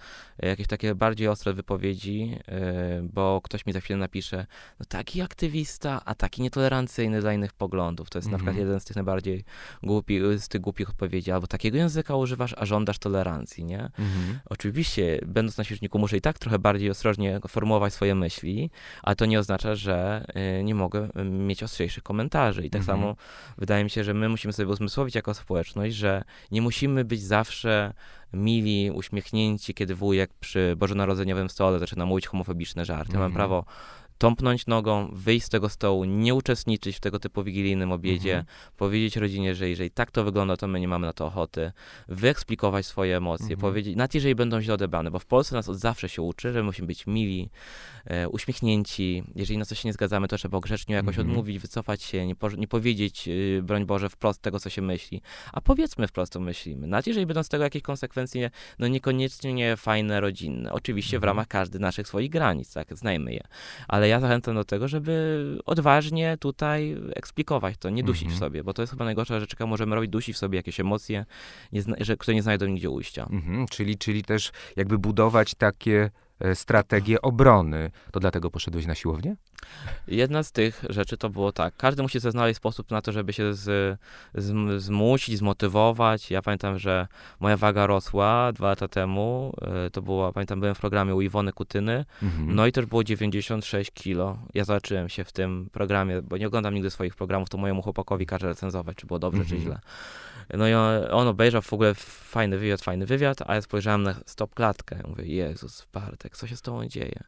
jakieś takie bardziej ostre wypowiedzi, e, bo ktoś mi za chwilę napisze, no taki aktywista, a taki nietolerancyjny dla innych poglądów. To jest na przykład Mhm. jeden z tych najbardziej głupi, z tych głupich odpowiedzi. Albo takiego języka używasz, a żądasz tolerancji, nie? Mhm. Oczywiście, będąc na świeczniku, muszę i tak trochę bardziej ostrożnie formułować swoje myśli, ale to nie oznacza, że y, nie mogę y, mieć ostrzejszych komentarzy. I tak Mhm. samo wydaje mi się, że my musimy sobie uzmysłowić jako społeczność, że nie musimy być zawsze mili, uśmiechnięci, kiedy wujek przy bożonarodzeniowym stole zaczyna mówić homofobiczne żarty. Mhm. Mamy prawo tąpnąć nogą, wyjść z tego stołu, nie uczestniczyć w tego typu wigilijnym obiedzie, Mhm. powiedzieć rodzinie, że jeżeli tak to wygląda, to my nie mamy na to ochoty, wyeksplikować swoje emocje, Mhm. powiedzieć, nawet jeżeli będą źle odebrane, bo w Polsce nas od zawsze się uczy, że musimy być mili, e, uśmiechnięci, jeżeli na coś się nie zgadzamy, to trzeba grzecznie jakoś Mhm. odmówić, wycofać się, nie, po, nie powiedzieć, y, broń Boże, wprost tego, co się myśli, a powiedzmy wprost, co myślimy. Nawet jeżeli będą z tego jakieś konsekwencje, no niekoniecznie fajne, rodzinne. Oczywiście w Mhm. ramach każdy naszych swoich granic, tak, znajmy je. Ale ja zachęcam do tego, żeby odważnie tutaj eksplikować to, nie dusić Mhm. w sobie, bo to jest chyba najgorsza rzecz, jaką możemy robić, dusić w sobie jakieś emocje, nie zna- że, które nie znajdą nigdzie ujścia. Mhm. Czyli, czyli też jakby budować takie e, strategie obrony. To dlatego poszedłeś na siłownię? Jedna z tych rzeczy to było tak, każdy musi sobie znaleźć sposób na to, żeby się z, zm- zmusić, zmotywować. Ja pamiętam, że moja waga rosła dwa lata temu, e, to było, pamiętam, byłem w programie u Iwony Kutyny, Mhm. no i też było 96 kilo. Ja zobaczyłem się w tym programie, bo nie oglądam nigdy swoich programów, to mojemu chłopakowi każę recenzować, czy było dobrze, czy Mhm. źle. No i on, on obejrzał w ogóle fajny wywiad, fajny wywiad, a ja spojrzałem na stop klatkę. Mówię, Jezus, Bartek, co się z tobą dzieje?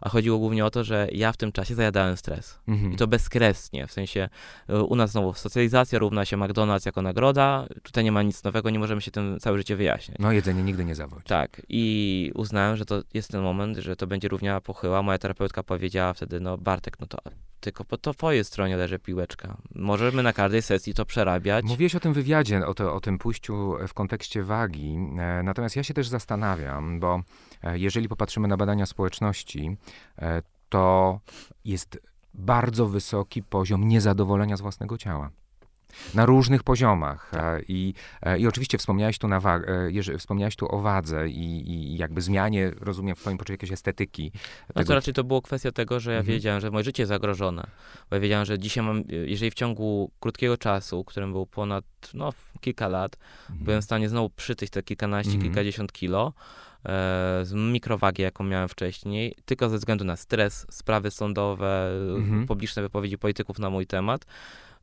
A chodziło głównie o to, że ja w tym czasie zajadałem stres. Mhm. I to bezkresnie, w sensie y, u nas znowu socjalizacja równa się McDonald's jako nagroda, tutaj nie ma nic nowego, nie możemy się tym całe życie wyjaśniać. No jedzenie nigdy nie zawodzi. Tak, i uznałem, że to jest ten moment, że to będzie równia pochyła. Moja terapeutka powiedziała wtedy, no Bartek, no to tylko po to twojej stronie leży piłeczka. Możemy na każdej sesji to przerabiać. Mówiłeś o tym wywiadzie, o, to, o tym pójściu w kontekście wagi, e, natomiast ja się też zastanawiam, bo e, jeżeli popatrzymy na badania społeczności, e, to jest bardzo wysoki poziom niezadowolenia z własnego ciała. Na różnych poziomach. E, I, e, I oczywiście wspomniałeś tu, na wa- e, wspomniałeś tu o wadze i, i jakby zmianie, rozumiem, w twoim poczuciu jakiejś estetyki. No tego- to raczej to było kwestia tego, że ja Mhm. wiedziałem, że moje życie jest zagrożone. Bo ja wiedziałem, że dzisiaj mam, jeżeli w ciągu krótkiego czasu, którym był ponad no, kilka lat, Mhm. byłem w stanie znowu przytyć te kilkanaście, Mhm. kilkadziesiąt kilo z mikrowagi, jaką miałem wcześniej, tylko ze względu na stres, sprawy sądowe, Mhm. publiczne wypowiedzi polityków na mój temat,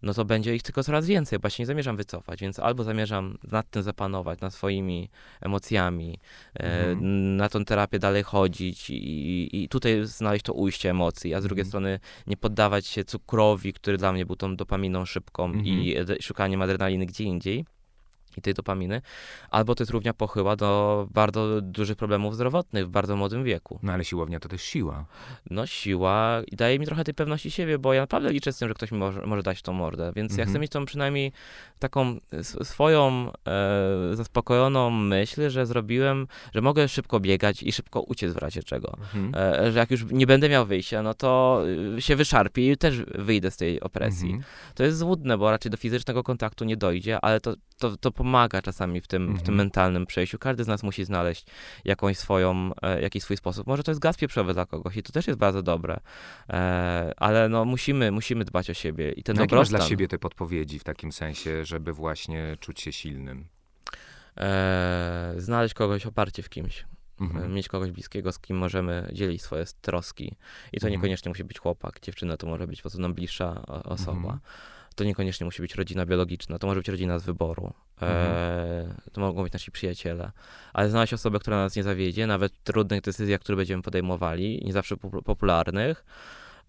no to będzie ich tylko coraz więcej, bo ja się nie zamierzam wycofać, więc albo zamierzam nad tym zapanować, nad swoimi emocjami, e, Mhm. na tą terapię dalej chodzić i, i tutaj znaleźć to ujście emocji, a z drugiej Mhm. strony nie poddawać się cukrowi, który dla mnie był tą dopaminą szybką Mhm. i ed- szukaniem adrenaliny gdzie indziej i tej dopaminy, albo to jest równia pochyła do bardzo dużych problemów zdrowotnych w bardzo młodym wieku. No ale siłownia to też siła. No siła i daje mi trochę tej pewności siebie, bo ja naprawdę liczę z tym, że ktoś mi może, może dać tą mordę, więc ja Mhm. chcę mieć tą przynajmniej taką s- swoją e, zaspokojoną myśl, że zrobiłem, że mogę szybko biegać i szybko uciec w razie czego. Mhm. E, że jak już nie będę miał wyjścia, no to y, się wyszarpię i też wyjdę z tej opresji. Mhm. To jest złudne, bo raczej do fizycznego kontaktu nie dojdzie, ale to, to, to pomaga czasami w tym, w tym Mhm. mentalnym przejściu. Każdy z nas musi znaleźć jakąś swoją, e, jakiś swój sposób. Może to jest gaz pieprzowy dla kogoś i to też jest bardzo dobre, e, ale no musimy, musimy dbać o siebie i ten No, jakie masz dobrostan. dla siebie te podpowiedzi w takim sensie, żeby właśnie czuć się silnym? E, znaleźć kogoś oparcie w kimś. Mhm. mieć kogoś bliskiego, z kim możemy dzielić swoje troski. I to Mhm. niekoniecznie musi być chłopak, dziewczyna to może być po prostu nam bliższa osoba. Mhm. To niekoniecznie musi być rodzina biologiczna, to może być rodzina z wyboru. E, to mogą być nasi przyjaciele. Ale znaleźć osobę, która nas nie zawiedzie, nawet w trudnych decyzjach, które będziemy podejmowali, nie zawsze popu- popularnych,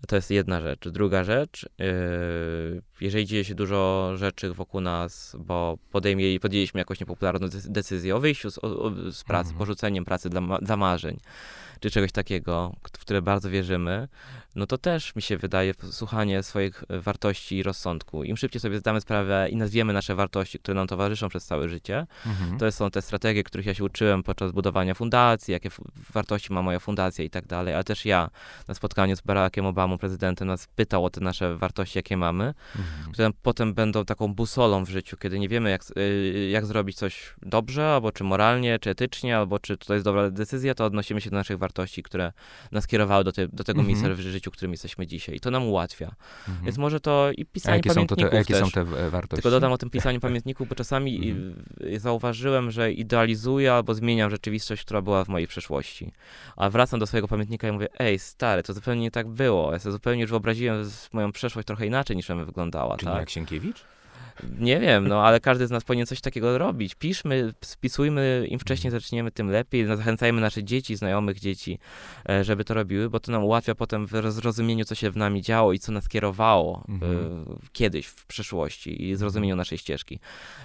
to jest jedna rzecz. Druga rzecz, yy, jeżeli dzieje się dużo rzeczy wokół nas, bo podejmie, podjęliśmy jakąś niepopularną dec- decyzję o wyjściu z, o, z pracy, Mhm. porzuceniem pracy dla, dla marzeń, czy czegoś takiego, w które bardzo wierzymy, no to też mi się wydaje słuchanie swoich e, wartości i rozsądku. Im szybciej sobie zdamy sprawę i nazwiemy nasze wartości, które nam towarzyszą przez całe życie, Mhm. to są te strategie, których ja się uczyłem podczas budowania fundacji, jakie wartości ma moja fundacja i tak dalej, ale też ja na spotkaniu z Barackiem Obamą, prezydentem, nas pytał o te nasze wartości, jakie mamy, Mhm. które potem będą taką busolą w życiu, kiedy nie wiemy, jak, y, jak zrobić coś dobrze, albo czy moralnie, czy etycznie, albo czy to jest dobra decyzja, to odnosimy się do naszych wartości, które nas kierowały do, te, do tego Mhm. miejsca w życiu, w którym jesteśmy dzisiaj. I to nam ułatwia. Mhm. Więc może to i pisanie jakie są, to te, pamiętników jakie też. są te wartości? Tylko dodam o tym pisaniu pamiętników, bo czasami Mhm. zauważyłem, że idealizuję albo zmieniam rzeczywistość, która była w mojej przeszłości. A wracam do swojego pamiętnika i mówię, ej stary, to zupełnie nie tak było. Ja sobie zupełnie już wyobraziłem moją przeszłość trochę inaczej niż ona wyglądała. Czyli tak? jak Sienkiewicz? Nie wiem, no ale każdy z nas powinien coś takiego robić. Piszmy, spisujmy, im wcześniej Mhm. zaczniemy, tym lepiej. No, Zachęcajmy nasze dzieci, znajomych dzieci, e, żeby to robiły, bo to nam ułatwia potem w zrozumieniu, co się w nami działo i co nas kierowało Mhm. e, kiedyś w przeszłości i zrozumieniu naszej ścieżki.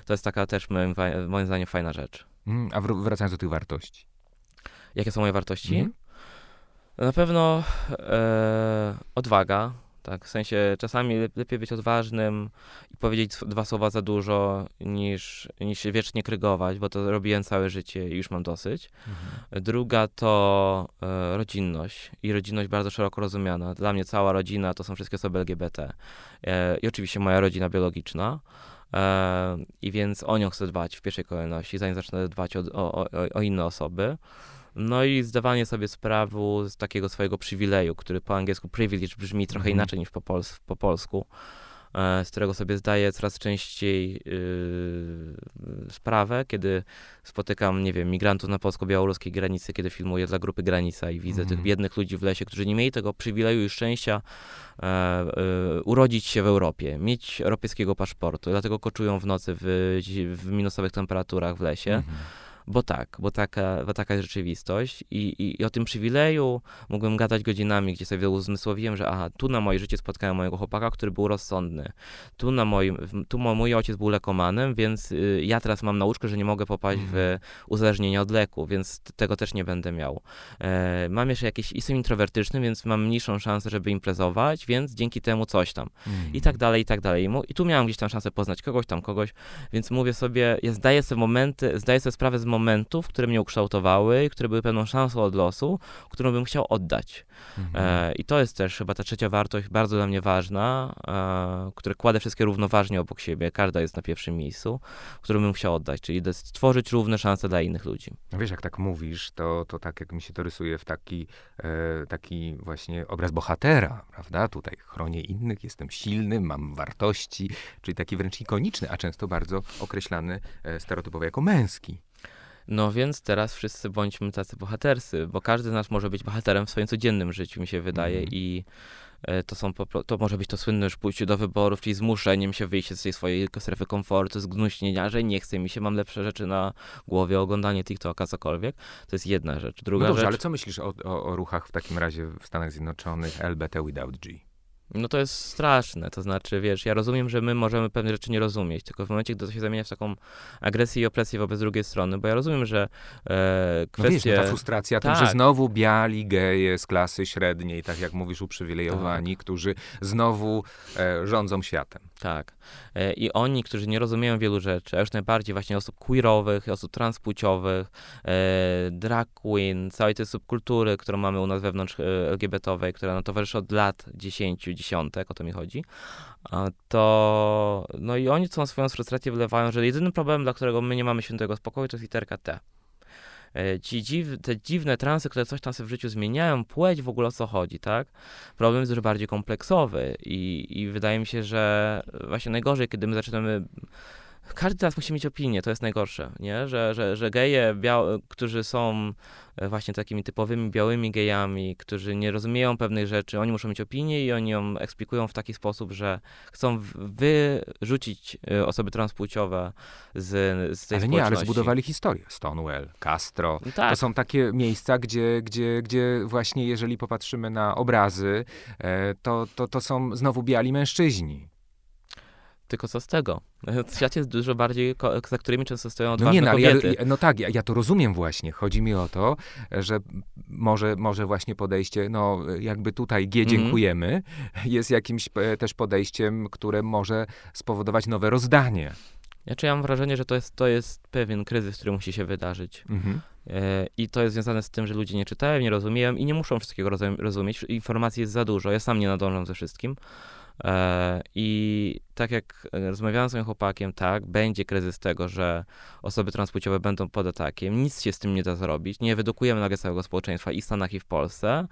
To jest taka też moim, moim zdaniem fajna rzecz. Mhm. A wr- wracając do tych wartości. Jakie są moje wartości? Mhm. Na pewno e, odwaga, tak, w sensie czasami lep- lepiej być odważnym i powiedzieć dwa słowa za dużo, niż, niż się wiecznie krygować, bo to robiłem całe życie i już mam dosyć. Mhm. Druga to e, rodzinność i rodzinność bardzo szeroko rozumiana. Dla mnie cała rodzina to są wszystkie osoby LGBT e, i oczywiście moja rodzina biologiczna. E, I więc o nią chcę dbać w pierwszej kolejności, zanim zacznę dbać o, o, o, o inne osoby. No i zdawanie sobie sprawy z takiego swojego przywileju, który po angielsku privilege brzmi trochę Mhm. inaczej niż po, pols- po polsku, e, z którego sobie zdaję coraz częściej yy, sprawę, kiedy spotykam, nie wiem, migrantów na polsko-białoruskiej granicy, kiedy filmuję dla grupy Granica i widzę Mhm. tych biednych ludzi w lesie, którzy nie mieli tego przywileju i szczęścia e, e, urodzić się w Europie, mieć europejskiego paszportu, dlatego koczują w nocy w, w minusowych temperaturach w lesie. Mhm. Bo tak, bo taka, bo taka jest rzeczywistość I, i, i o tym przywileju mógłbym gadać godzinami, gdzie sobie uzmysłowiłem, że aha, tu na moje życie spotkałem mojego chłopaka, który był rozsądny. Tu, na moim, tu mój ojciec był lekomanem, więc y, ja teraz mam nauczkę, że nie mogę popaść w Mhm. uzależnienie od leku, więc tego też nie będę miał. E, mam jeszcze jakieś, jestem introwertyczny, więc mam mniejszą szansę, żeby imprezować, więc dzięki temu coś tam Mhm. i tak dalej, i tak dalej. I tu miałem gdzieś tam szansę poznać kogoś tam, kogoś, więc mówię sobie, ja zdaję sobie momenty, zdaję sobie sprawę z momentów, które mnie ukształtowały, które były pewną szansą od losu, którą bym chciał oddać. Mhm. E, I to jest też chyba ta trzecia wartość, bardzo dla mnie ważna, e, które kładę wszystkie równoważnie obok siebie, każda jest na pierwszym miejscu, którą bym chciał oddać, czyli stworzyć równe szanse dla innych ludzi. No wiesz, jak tak mówisz, to, to tak jak mi się to rysuje w taki, e, taki właśnie obraz bohatera, prawda? Tutaj chronię innych, jestem silny, mam wartości, czyli taki wręcz ikoniczny, a często bardzo określany e, stereotypowo jako męski. No więc teraz wszyscy bądźmy tacy bohaterscy, bo każdy z nas może być bohaterem w swoim codziennym życiu, mi się wydaje, Mhm. i e, to są to może być to słynne już pójście do wyborów, czyli zmuszeniem się wyjść z tej swojej strefy komfortu, zgnuśnienia, że nie chce mi się, mam lepsze rzeczy na głowie, oglądanie TikToka, cokolwiek. To jest jedna rzecz. Druga No dobrze, rzecz, ale co myślisz o, o, o ruchach w takim razie w Stanach Zjednoczonych LBT without G? No to jest straszne, to znaczy, wiesz, ja rozumiem, że my możemy pewne rzeczy nie rozumieć, tylko w momencie, gdy to się zamienia w taką agresję i opresję wobec drugiej strony, bo ja rozumiem, że e, No wiesz, kwestie... no ta frustracja tym, że Tak. znowu biali geje z klasy średniej, tak jak mówisz, uprzywilejowani, którzy znowu e, rządzą światem. Tak. E, I oni, którzy nie rozumieją wielu rzeczy, a już najbardziej właśnie osób queerowych, osób transpłciowych, e, drag queen, całej tej subkultury, którą mamy u nas wewnątrz e, LGBT-owej, która nam towarzyszy od lat 10, dziesiątek, o to mi chodzi, to no i oni tą swoją frustrację wylewają, że jedynym problemem, dla którego my nie mamy świętego spokoju, to jest literka T. E, ci dziw, te dziwne transy, które coś tam sobie w życiu zmieniają, płeć w ogóle o co chodzi, tak? Problem jest dużo bardziej kompleksowy i, i wydaje mi się, że właśnie najgorzej, kiedy my zaczynamy każdy teraz musi mieć opinię, to jest najgorsze, nie? Że, że, że geje, którzy są e, właśnie takimi typowymi białymi gejami, którzy nie rozumieją pewnych rzeczy, oni muszą mieć opinię i oni ją eksplikują w taki sposób, że chcą wyrzucić e, osoby transpłciowe z, z tej ale nie, ale zbudowali historię. Stonewall, Castro. No tak. To są takie miejsca, gdzie, gdzie, gdzie właśnie jeżeli popatrzymy na obrazy, e, to, to, to są znowu biali mężczyźni. Tylko co z tego? Świat jest dużo bardziej, za którymi często stoją odważne no nie, no, kobiety. Ja, no tak, ja, ja, to rozumiem właśnie. Chodzi mi o to, że może, może właśnie podejście, no jakby tutaj G mhm. dziękujemy, mm -hmm. jest jakimś e, też podejściem, które może spowodować nowe rozdanie. Znaczy ja mam wrażenie, że to jest, to jest pewien kryzys, który musi się wydarzyć. Mm -hmm. I to jest związane z tym, że ludzie nie czytają, nie rozumieją i nie muszą wszystkiego rozumieć. Informacji jest za dużo. Ja sam nie nadążam ze wszystkim. E, I tak jak rozmawiałem z moim chłopakiem, tak, będzie kryzys tego, że osoby transpłciowe będą pod atakiem. Nic się z tym nie da zrobić. Nie wydukujemy nagle całego społeczeństwa i w Stanach, i w Polsce.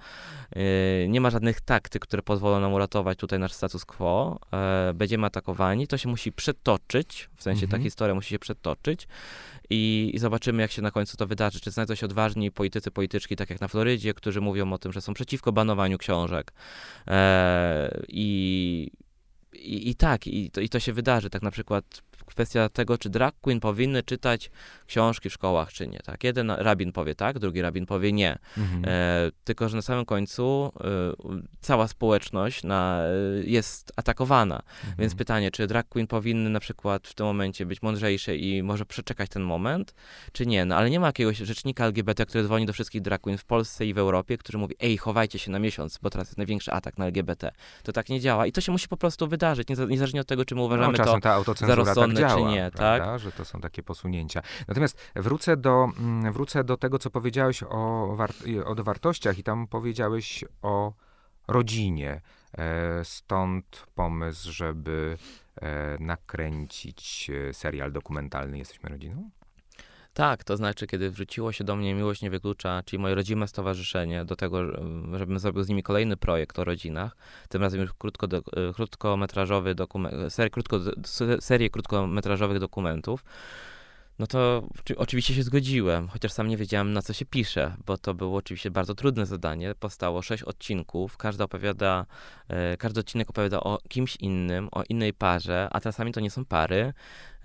E, nie ma żadnych taktyk, które pozwolą nam uratować tutaj nasz status quo. E, będziemy atakowani. To się musi przetoczyć, w sensie mhm. ta historia musi się przetoczyć i, i, zobaczymy, jak się na końcu to wydarzy. Czy znajdą się odważni politycy, polityczki, tak jak na Florydzie, którzy mówią o tym, że są przeciwko banowaniu książek. E, i, i, I tak, i to, i to się wydarzy. Tak na przykład kwestia tego, czy drag queen powinny czytać książki w szkołach, czy nie. Tak? Jeden rabin powie tak, drugi rabin powie nie. Mhm. E, tylko, że na samym końcu e, cała społeczność na, e, jest atakowana. Mhm. Więc pytanie, czy drag queen powinny na przykład w tym momencie być mądrzejsze i może przeczekać ten moment, czy nie. No ale nie ma jakiegoś rzecznika LGBT, który dzwoni do wszystkich drag queen w Polsce i w Europie, który mówi, ej, chowajcie się na miesiąc, bo teraz jest największy atak na LGBT. To tak nie działa. I to się musi po prostu wydarzyć, niezależnie od tego, czy my uważamy no, to ta za rozsądne, działa, czy nie. Prawda? Tak? Że to są takie posunięcia. Natomiast wrócę do, mm, wrócę do tego, co powiedziałeś o, o wartościach i tam powiedziałeś o rodzinie. E, stąd pomysł, żeby e, nakręcić e, serial dokumentalny Jesteśmy rodziną? Tak, to znaczy, kiedy wrzuciło się do mnie Miłość Nie Wyklucza, czyli moje rodzime stowarzyszenie, do tego, żebym zrobił z nimi kolejny projekt o rodzinach, tym razem już krótko, krótkometrażowy dokument, krótko, serię krótkometrażowych dokumentów, no to oczywiście się zgodziłem, chociaż sam nie wiedziałem na co się pisze, bo to było oczywiście bardzo trudne zadanie. Powstało sześć odcinków, każdy opowiada, e, każdy odcinek opowiada o kimś innym, o innej parze, a czasami to nie są pary,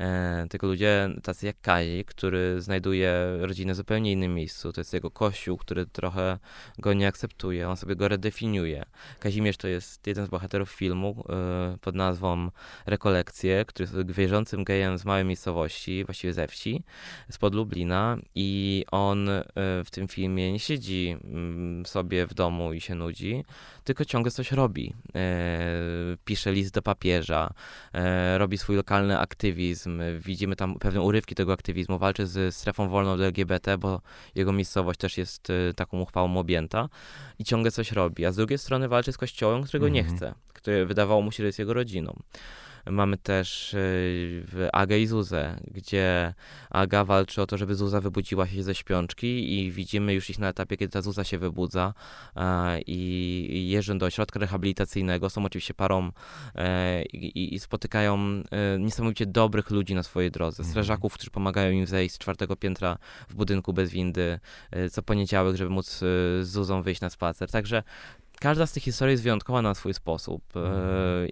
e, tylko ludzie tacy jak Kazik, który znajduje rodzinę w zupełnie innym miejscu. To jest jego kościół, który trochę go nie akceptuje, on sobie go redefiniuje. Kazimierz to jest jeden z bohaterów filmu e, pod nazwą Rekolekcje, który jest wierzącym gejem z małej miejscowości, właściwie ze wsi, spod Lublina i on e, w tym filmie nie siedzi mm, sobie w domu i się nudzi, tylko ciągle coś robi. E, pisze list do papieża, e, robi swój lokalny aktywizm, widzimy tam pewne urywki tego aktywizmu, walczy z strefą wolną do LGBT, bo jego miejscowość też jest e, taką uchwałą objęta i ciągle coś robi, a z drugiej strony walczy z kościołem, którego nie mhm. chce, który wydawało mu się, że jest jego rodziną. Mamy też y, Agę i Zuzę, gdzie Aga walczy o to, żeby Zuza wybudziła się ze śpiączki i widzimy już ich na etapie, kiedy ta Zuza się wybudza i jeżdżą do ośrodka rehabilitacyjnego. Są oczywiście parą e, i, spotykają e, niesamowicie dobrych ludzi na swojej drodze. Mhm. Strażaków, którzy pomagają im zejść z czwartego piętra w budynku bez windy e, co poniedziałek, żeby móc z Zuzą wyjść na spacer. Także każda z tych historii jest wyjątkowa na swój sposób. Mm.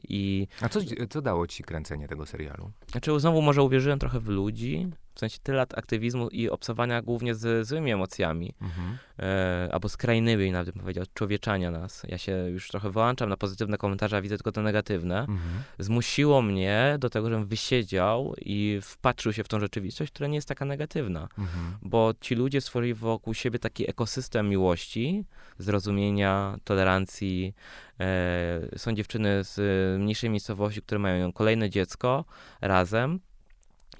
I... A co, co dało ci kręcenie tego serialu? Znaczy, znowu może uwierzyłem trochę w ludzi, w sensie tyle lat aktywizmu i obcowania głównie z złymi emocjami, mhm. e, albo skrajnymi, nawet bym powiedział, człowieczania nas. Ja się już trochę wyłączam na pozytywne komentarze, a widzę tylko te negatywne. Mhm. Zmusiło mnie do tego, żebym wysiedział i wpatrzył się w tą rzeczywistość, która nie jest taka negatywna. Mhm. Bo ci ludzie stworzyli wokół siebie taki ekosystem miłości, zrozumienia, tolerancji. E, są dziewczyny z mniejszej miejscowości, które mają kolejne dziecko razem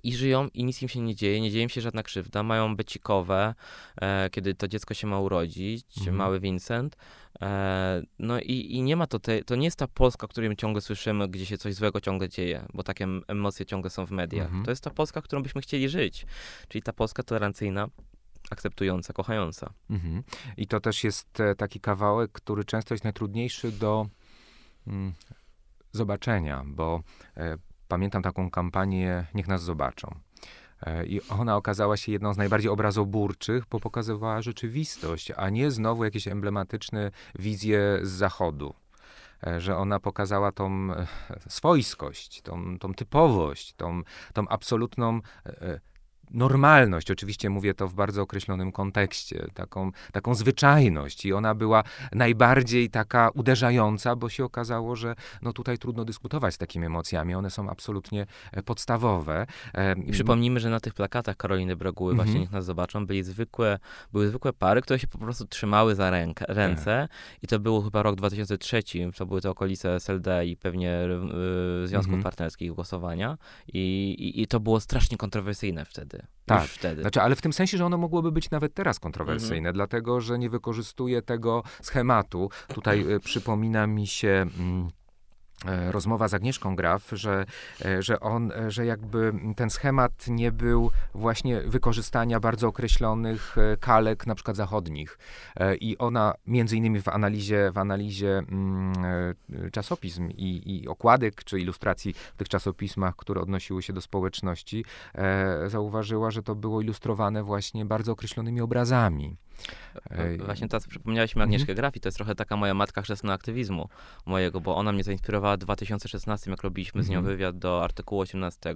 i żyją i nic im się nie dzieje, nie dzieje im się żadna krzywda, mają becikowe, e, kiedy to dziecko się ma urodzić, mhm. mały Vincent, E, no i, i nie ma to, te, to nie jest ta Polska, o której ciągle słyszymy, gdzie się coś złego ciągle dzieje, bo takie emocje ciągle są w mediach. Mhm. To jest ta Polska, którą byśmy chcieli żyć, czyli ta Polska tolerancyjna, akceptująca, kochająca. Mhm. I to też jest e, taki kawałek, który często jest najtrudniejszy do mm, zobaczenia, bo e, pamiętam taką kampanię Niech nas zobaczą. E, I ona okazała się jedną z najbardziej obrazoburczych, bo pokazywała rzeczywistość, a nie znowu jakieś emblematyczne wizje z zachodu. E, Że ona pokazała tą e, swojskość, tą, tą typowość, tą, tą absolutną normalność. Oczywiście mówię to w bardzo określonym kontekście, taką, taką zwyczajność. I ona była najbardziej taka uderzająca, bo się okazało, że no tutaj trudno dyskutować z takimi emocjami. One są absolutnie e, podstawowe. I przypomnijmy, że na tych plakatach Karoliny Broguły, Mhm. właśnie niech nas zobaczą, byli zwykłe, były zwykłe pary, które się po prostu trzymały za rękę, ręce i to był chyba rok 2003, to były te okolice SLD i pewnie y, związków Mhm. partnerskich głosowania I, i, i to było strasznie kontrowersyjne wtedy. Tak. Wtedy. Znaczy, ale w tym sensie, że ono mogłoby być nawet teraz kontrowersyjne, Mhm. dlatego że nie wykorzystuje tego schematu. Tutaj e, przypomina mi się. Mm, Rozmowa z Agnieszką Graf, że, e, że on, e, że jakby ten schemat nie był właśnie wykorzystania bardzo określonych e, kalek, na przykład zachodnich. E, I ona między innymi w analizie, w analizie mm, e, czasopism i, i okładek, czy ilustracji w tych czasopismach, które odnosiły się do społeczności, e, zauważyła, że to było ilustrowane właśnie bardzo określonymi obrazami. Ej. Właśnie teraz przypomniałeś mi Agnieszkę Graf i to jest trochę taka moja matka chrzestna aktywizmu mojego, bo ona mnie zainspirowała w 2016, jak robiliśmy z nią Mhm. wywiad do artykułu 18,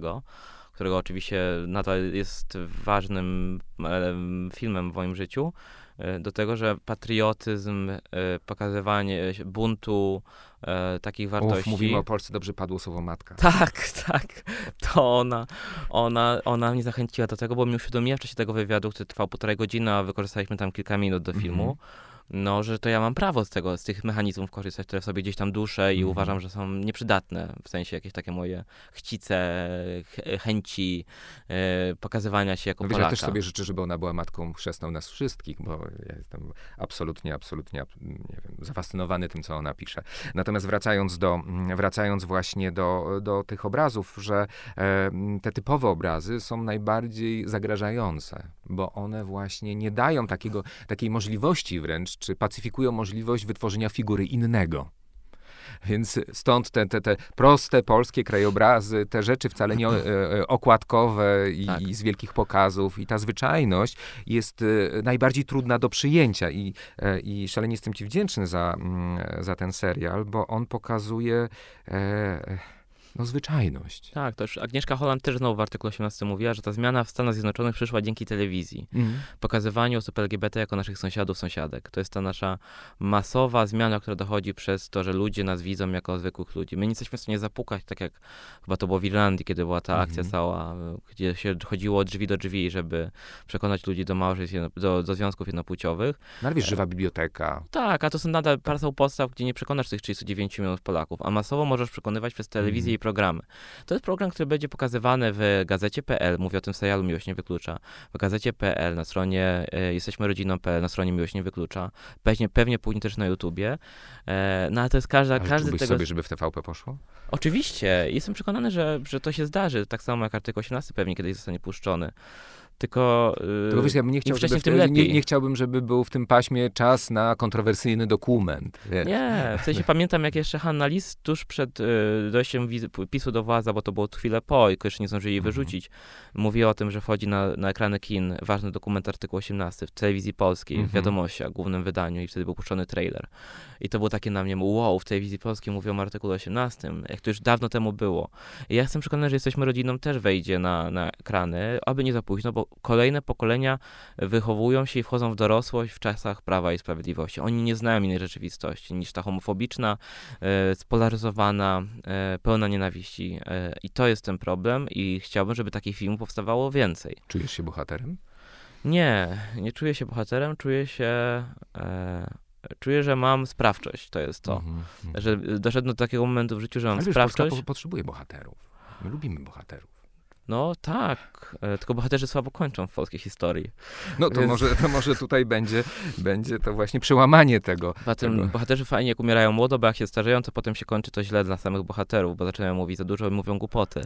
którego oczywiście nadal jest ważnym em, filmem w moim życiu, e, do tego, że patriotyzm, e, pokazywanie buntu, e, takich wartości... Uf, mówimy o Polsce, dobrze padło słowo matka. Tak, tak. To ona, ona, ona mnie zachęciła do tego, bo mi uświadomiła w czasie tego wywiadu, który trwał półtorej godziny, a wykorzystaliśmy tam kilka minut do filmu, Mhm. No, że to ja mam prawo z tego, z tych mechanizmów korzystać, które w sobie gdzieś tam duszę i Mhm. uważam, że są nieprzydatne, w sensie jakieś takie moje chcice, ch- chęci e, pokazywania się jako No wiesz, ja Polaka. też sobie życzę, żeby ona była matką chrzestną nas wszystkich, bo ja jestem absolutnie, absolutnie ab- nie wiem, zafascynowany tym, co ona pisze. Natomiast wracając, do, wracając właśnie do, do tych obrazów, że e, te typowe obrazy są najbardziej zagrażające, bo one właśnie nie dają takiego, takiej możliwości wręcz, czy pacyfikują możliwość wytworzenia figury innego. Więc stąd te, te, te proste polskie krajobrazy, te rzeczy wcale nie e, e, okładkowe i, Tak. i z wielkich pokazów, i ta zwyczajność jest e, najbardziej trudna do przyjęcia. I, i szalenie jestem Ci wdzięczny za, mm, za ten serial, bo on pokazuje e, no, zwyczajność. Tak, to już Agnieszka Holland też znowu w artykule 18 mówiła, że ta zmiana w Stanach Zjednoczonych przyszła dzięki telewizji. Mm. pokazywaniu osób LGBT jako naszych sąsiadów, sąsiadek. To jest ta nasza masowa zmiana, która dochodzi przez to, że ludzie nas widzą jako zwykłych ludzi. My nie jesteśmy w stanie zapukać, tak jak chyba to było w Irlandii, kiedy była ta akcja Mhm. cała, gdzie się chodziło od drzwi do drzwi, żeby przekonać ludzi do małżeństw, do, do związków jednopłciowych. No ale wiesz, żywa biblioteka. Tak, a to są nadal parę podstaw, gdzie nie przekonasz tych 39 milionów Polaków, a masowo możesz przekonywać przez telewizję Mhm. i programy. To jest program, który będzie pokazywany w gazecie.pl, mówię o tym serialu Miłość nie wyklucza, w gazecie.pl, na stronie e, jesteśmy rodziną.pl, na stronie Miłość nie wyklucza, pewnie, pewnie później też na YouTubie, e, no ale to jest każda, Ale każdy tego... sobie, żeby w TVP poszło? Oczywiście, jestem przekonany, że, że to się zdarzy, tak samo jak artykuł 18 pewnie kiedyś zostanie puszczony. Tylko, yy, Tylko wiesz, ja bym nie chciał, żeby tym w- nie, lepiej. nie chciałbym, żeby był w tym paśmie czas na kontrowersyjny dokument. Wiesz. Nie, w sensie pamiętam, jak jeszcze Hanna Lis tuż przed y, dojściem PiSu do władzy, bo to było chwilę po i jeszcze nie zdążyli jej Mhm. wyrzucić, mówiła o tym, że wchodzi na, na ekrany kin ważny dokument artykuł 18 w telewizji polskiej, w Mhm. wiadomościach, głównym wydaniu i wtedy był puszczony trailer. I to było takie na mnie, wow, w telewizji polskiej mówią o artykule 18, jak to już dawno temu było. I ja jestem przekonany, że jesteśmy rodziną też wejdzie na, na ekrany, aby nie za późno, bo kolejne pokolenia wychowują się i wchodzą w dorosłość w czasach Prawa i Sprawiedliwości. Oni nie znają innej rzeczywistości niż ta homofobiczna, e, spolaryzowana, e, pełna nienawiści. E, I to jest ten problem i chciałbym, żeby takich filmów powstawało więcej. Czujesz się bohaterem? Nie, nie czuję się bohaterem, czuję się... E, czuję, że mam sprawczość, to jest to. Mhm, mhm. Że doszedłem do takiego momentu w życiu, że mam Ale wiesz, Polska sprawczość. po, potrzebuje bohaterów. My lubimy bohaterów. No tak, e, tylko bohaterzy słabo kończą w polskiej historii. No to, Więc... może, to może tutaj będzie, będzie to właśnie przełamanie tego. Potem tego. bohaterzy fajnie jak umierają młodo, bo jak się starzeją, to potem się kończy to źle dla samych bohaterów, bo zaczynają mówić za dużo i mówią głupoty.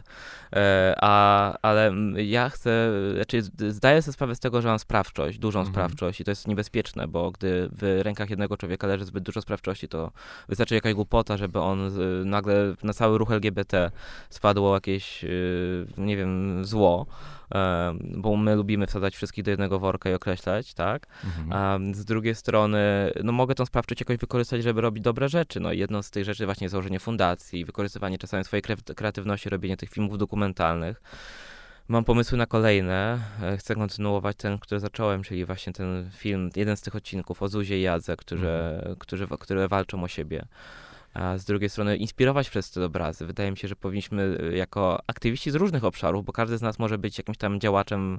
E, a, ale ja chcę, znaczy zdaję sobie sprawę z tego, że mam sprawczość, dużą mhm. sprawczość i to jest niebezpieczne, bo gdy w rękach jednego człowieka leży zbyt dużo sprawczości, to wystarczy jakaś głupota, żeby on nagle na cały ruch LGBT spadło jakieś, y, nie wiem, zło, bo my lubimy wsadzać wszystkich do jednego worka i określać, tak? Mhm. A z drugiej strony, no mogę tą sprawczość jakoś wykorzystać, żeby robić dobre rzeczy. No jedną z tych rzeczy właśnie założenie fundacji, wykorzystywanie czasami swojej kreatywności, robienie tych filmów dokumentalnych. Mam pomysły na kolejne. E, chcę kontynuować ten, który zacząłem, czyli właśnie ten film, jeden z tych odcinków o Zuzie i Jadze, którzy, mhm. którzy, które walczą o siebie a z drugiej strony inspirować przez te obrazy. Wydaje mi się, że powinniśmy y, jako aktywiści z różnych obszarów, bo każdy z nas może być jakimś tam działaczem e,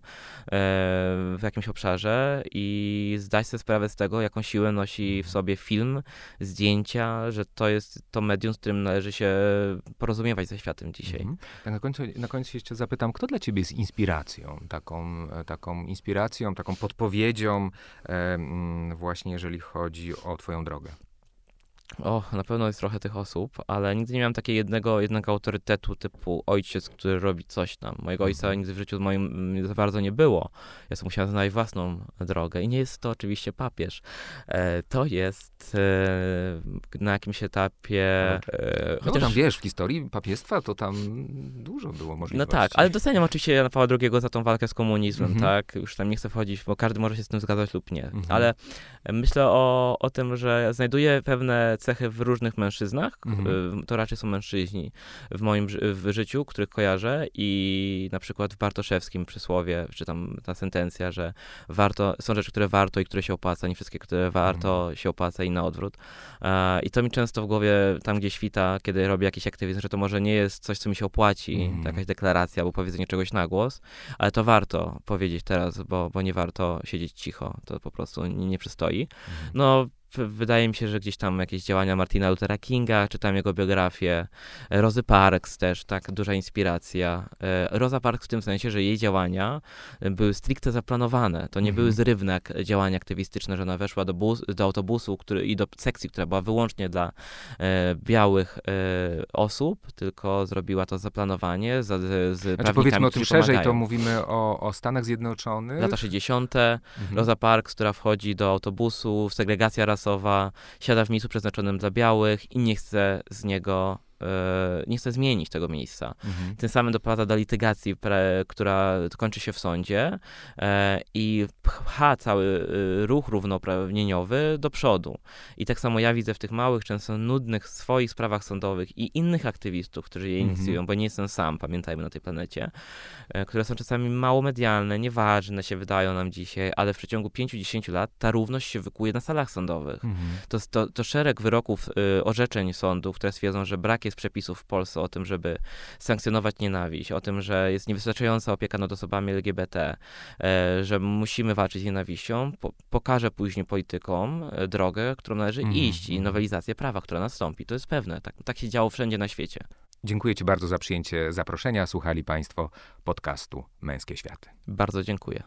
w jakimś obszarze i zdać sobie sprawę z tego, jaką siłę nosi w mhm. sobie film, zdjęcia, że to jest to medium, z którym należy się porozumiewać ze światem dzisiaj. Mhm. Tak na końcu, na końcu jeszcze zapytam, kto dla ciebie jest inspiracją? Taką, e, taką inspiracją, taką podpowiedzią e, właśnie jeżeli chodzi o twoją drogę? O, na pewno jest trochę tych osób, ale nigdy nie miałem takiego jednego, jednego autorytetu typu ojciec, który robi coś tam. Mojego ojca mhm. nigdy w życiu moim mm, za bardzo nie było. Ja sobie musiałem znaleźć własną drogę i nie jest to oczywiście papież. E, to jest e, na jakimś etapie... E, no chociaż... tam wiesz, w historii papiestwa to tam dużo było możliwości. No tak, ale doceniam oczywiście Jana Pawła II za tą walkę z komunizmem, mhm. tak? Już tam nie chcę wchodzić, bo każdy może się z tym zgadzać lub nie. Mhm. Ale myślę o, o tym, że znajduję pewne cechy w różnych mężczyznach. Mhm. To raczej są mężczyźni w moim w życiu, których kojarzę i na przykład w Bartoszewskim przysłowie, czy tam ta sentencja, że warto, są rzeczy, które warto i które się opłaca, nie wszystkie, które warto mhm. się opłaca i na odwrót. I to mi często w głowie tam gdzie świta, kiedy robię jakiś aktywizm, że to może nie jest coś, co mi się opłaci, mhm. jakaś deklaracja albo powiedzenie czegoś na głos, ale to warto powiedzieć teraz, bo, bo nie warto siedzieć cicho, to po prostu nie, nie przystoi. Mhm. No wydaje mi się, że gdzieś tam jakieś działania Martina Luthera Kinga, czytam jego biografię, Rozy Parks też, tak, duża inspiracja. E, Rosa Parks w tym sensie, że jej działania były stricte zaplanowane. To nie mhm. były zrywne działania aktywistyczne, że ona weszła do, bus, do autobusu który, i do sekcji, która była wyłącznie dla e, białych e, osób, tylko zrobiła to zaplanowanie z, z znaczy, powiedzmy o tym szerzej, to mówimy o, o Stanach Zjednoczonych. Lata 60. Mhm. Rosa Parks, która wchodzi do autobusu, segregacja rasowa, siada w miejscu przeznaczonym dla białych i nie chce z niego nie chce zmienić tego miejsca. Mhm. Tym samym doprowadza do litygacji, która kończy się w sądzie e, i pcha cały e, ruch równouprawnieniowy do przodu. I tak samo ja widzę w tych małych, często nudnych swoich sprawach sądowych i innych aktywistów, którzy je mhm. inicjują, bo nie jestem sam, pamiętajmy, na tej planecie, które są czasami mało medialne, nieważne się wydają nam dzisiaj, ale w przeciągu 5-10 lat ta równość się wykuje na salach sądowych. Mhm. To, to, to szereg wyroków, orzeczeń sądów, które stwierdzą, że brak jest jest przepisów w Polsce o tym, żeby sankcjonować nienawiść, o tym, że jest niewystarczająca opieka nad osobami LGBT, e, że musimy walczyć z nienawiścią, po, pokażę później politykom e, drogę, którą należy mm. iść i nowelizację prawa, która nastąpi. To jest pewne. Tak, tak się działo wszędzie na świecie. Dziękuję Ci bardzo za przyjęcie zaproszenia. Słuchali Państwo podcastu Męskie Światy. Bardzo dziękuję.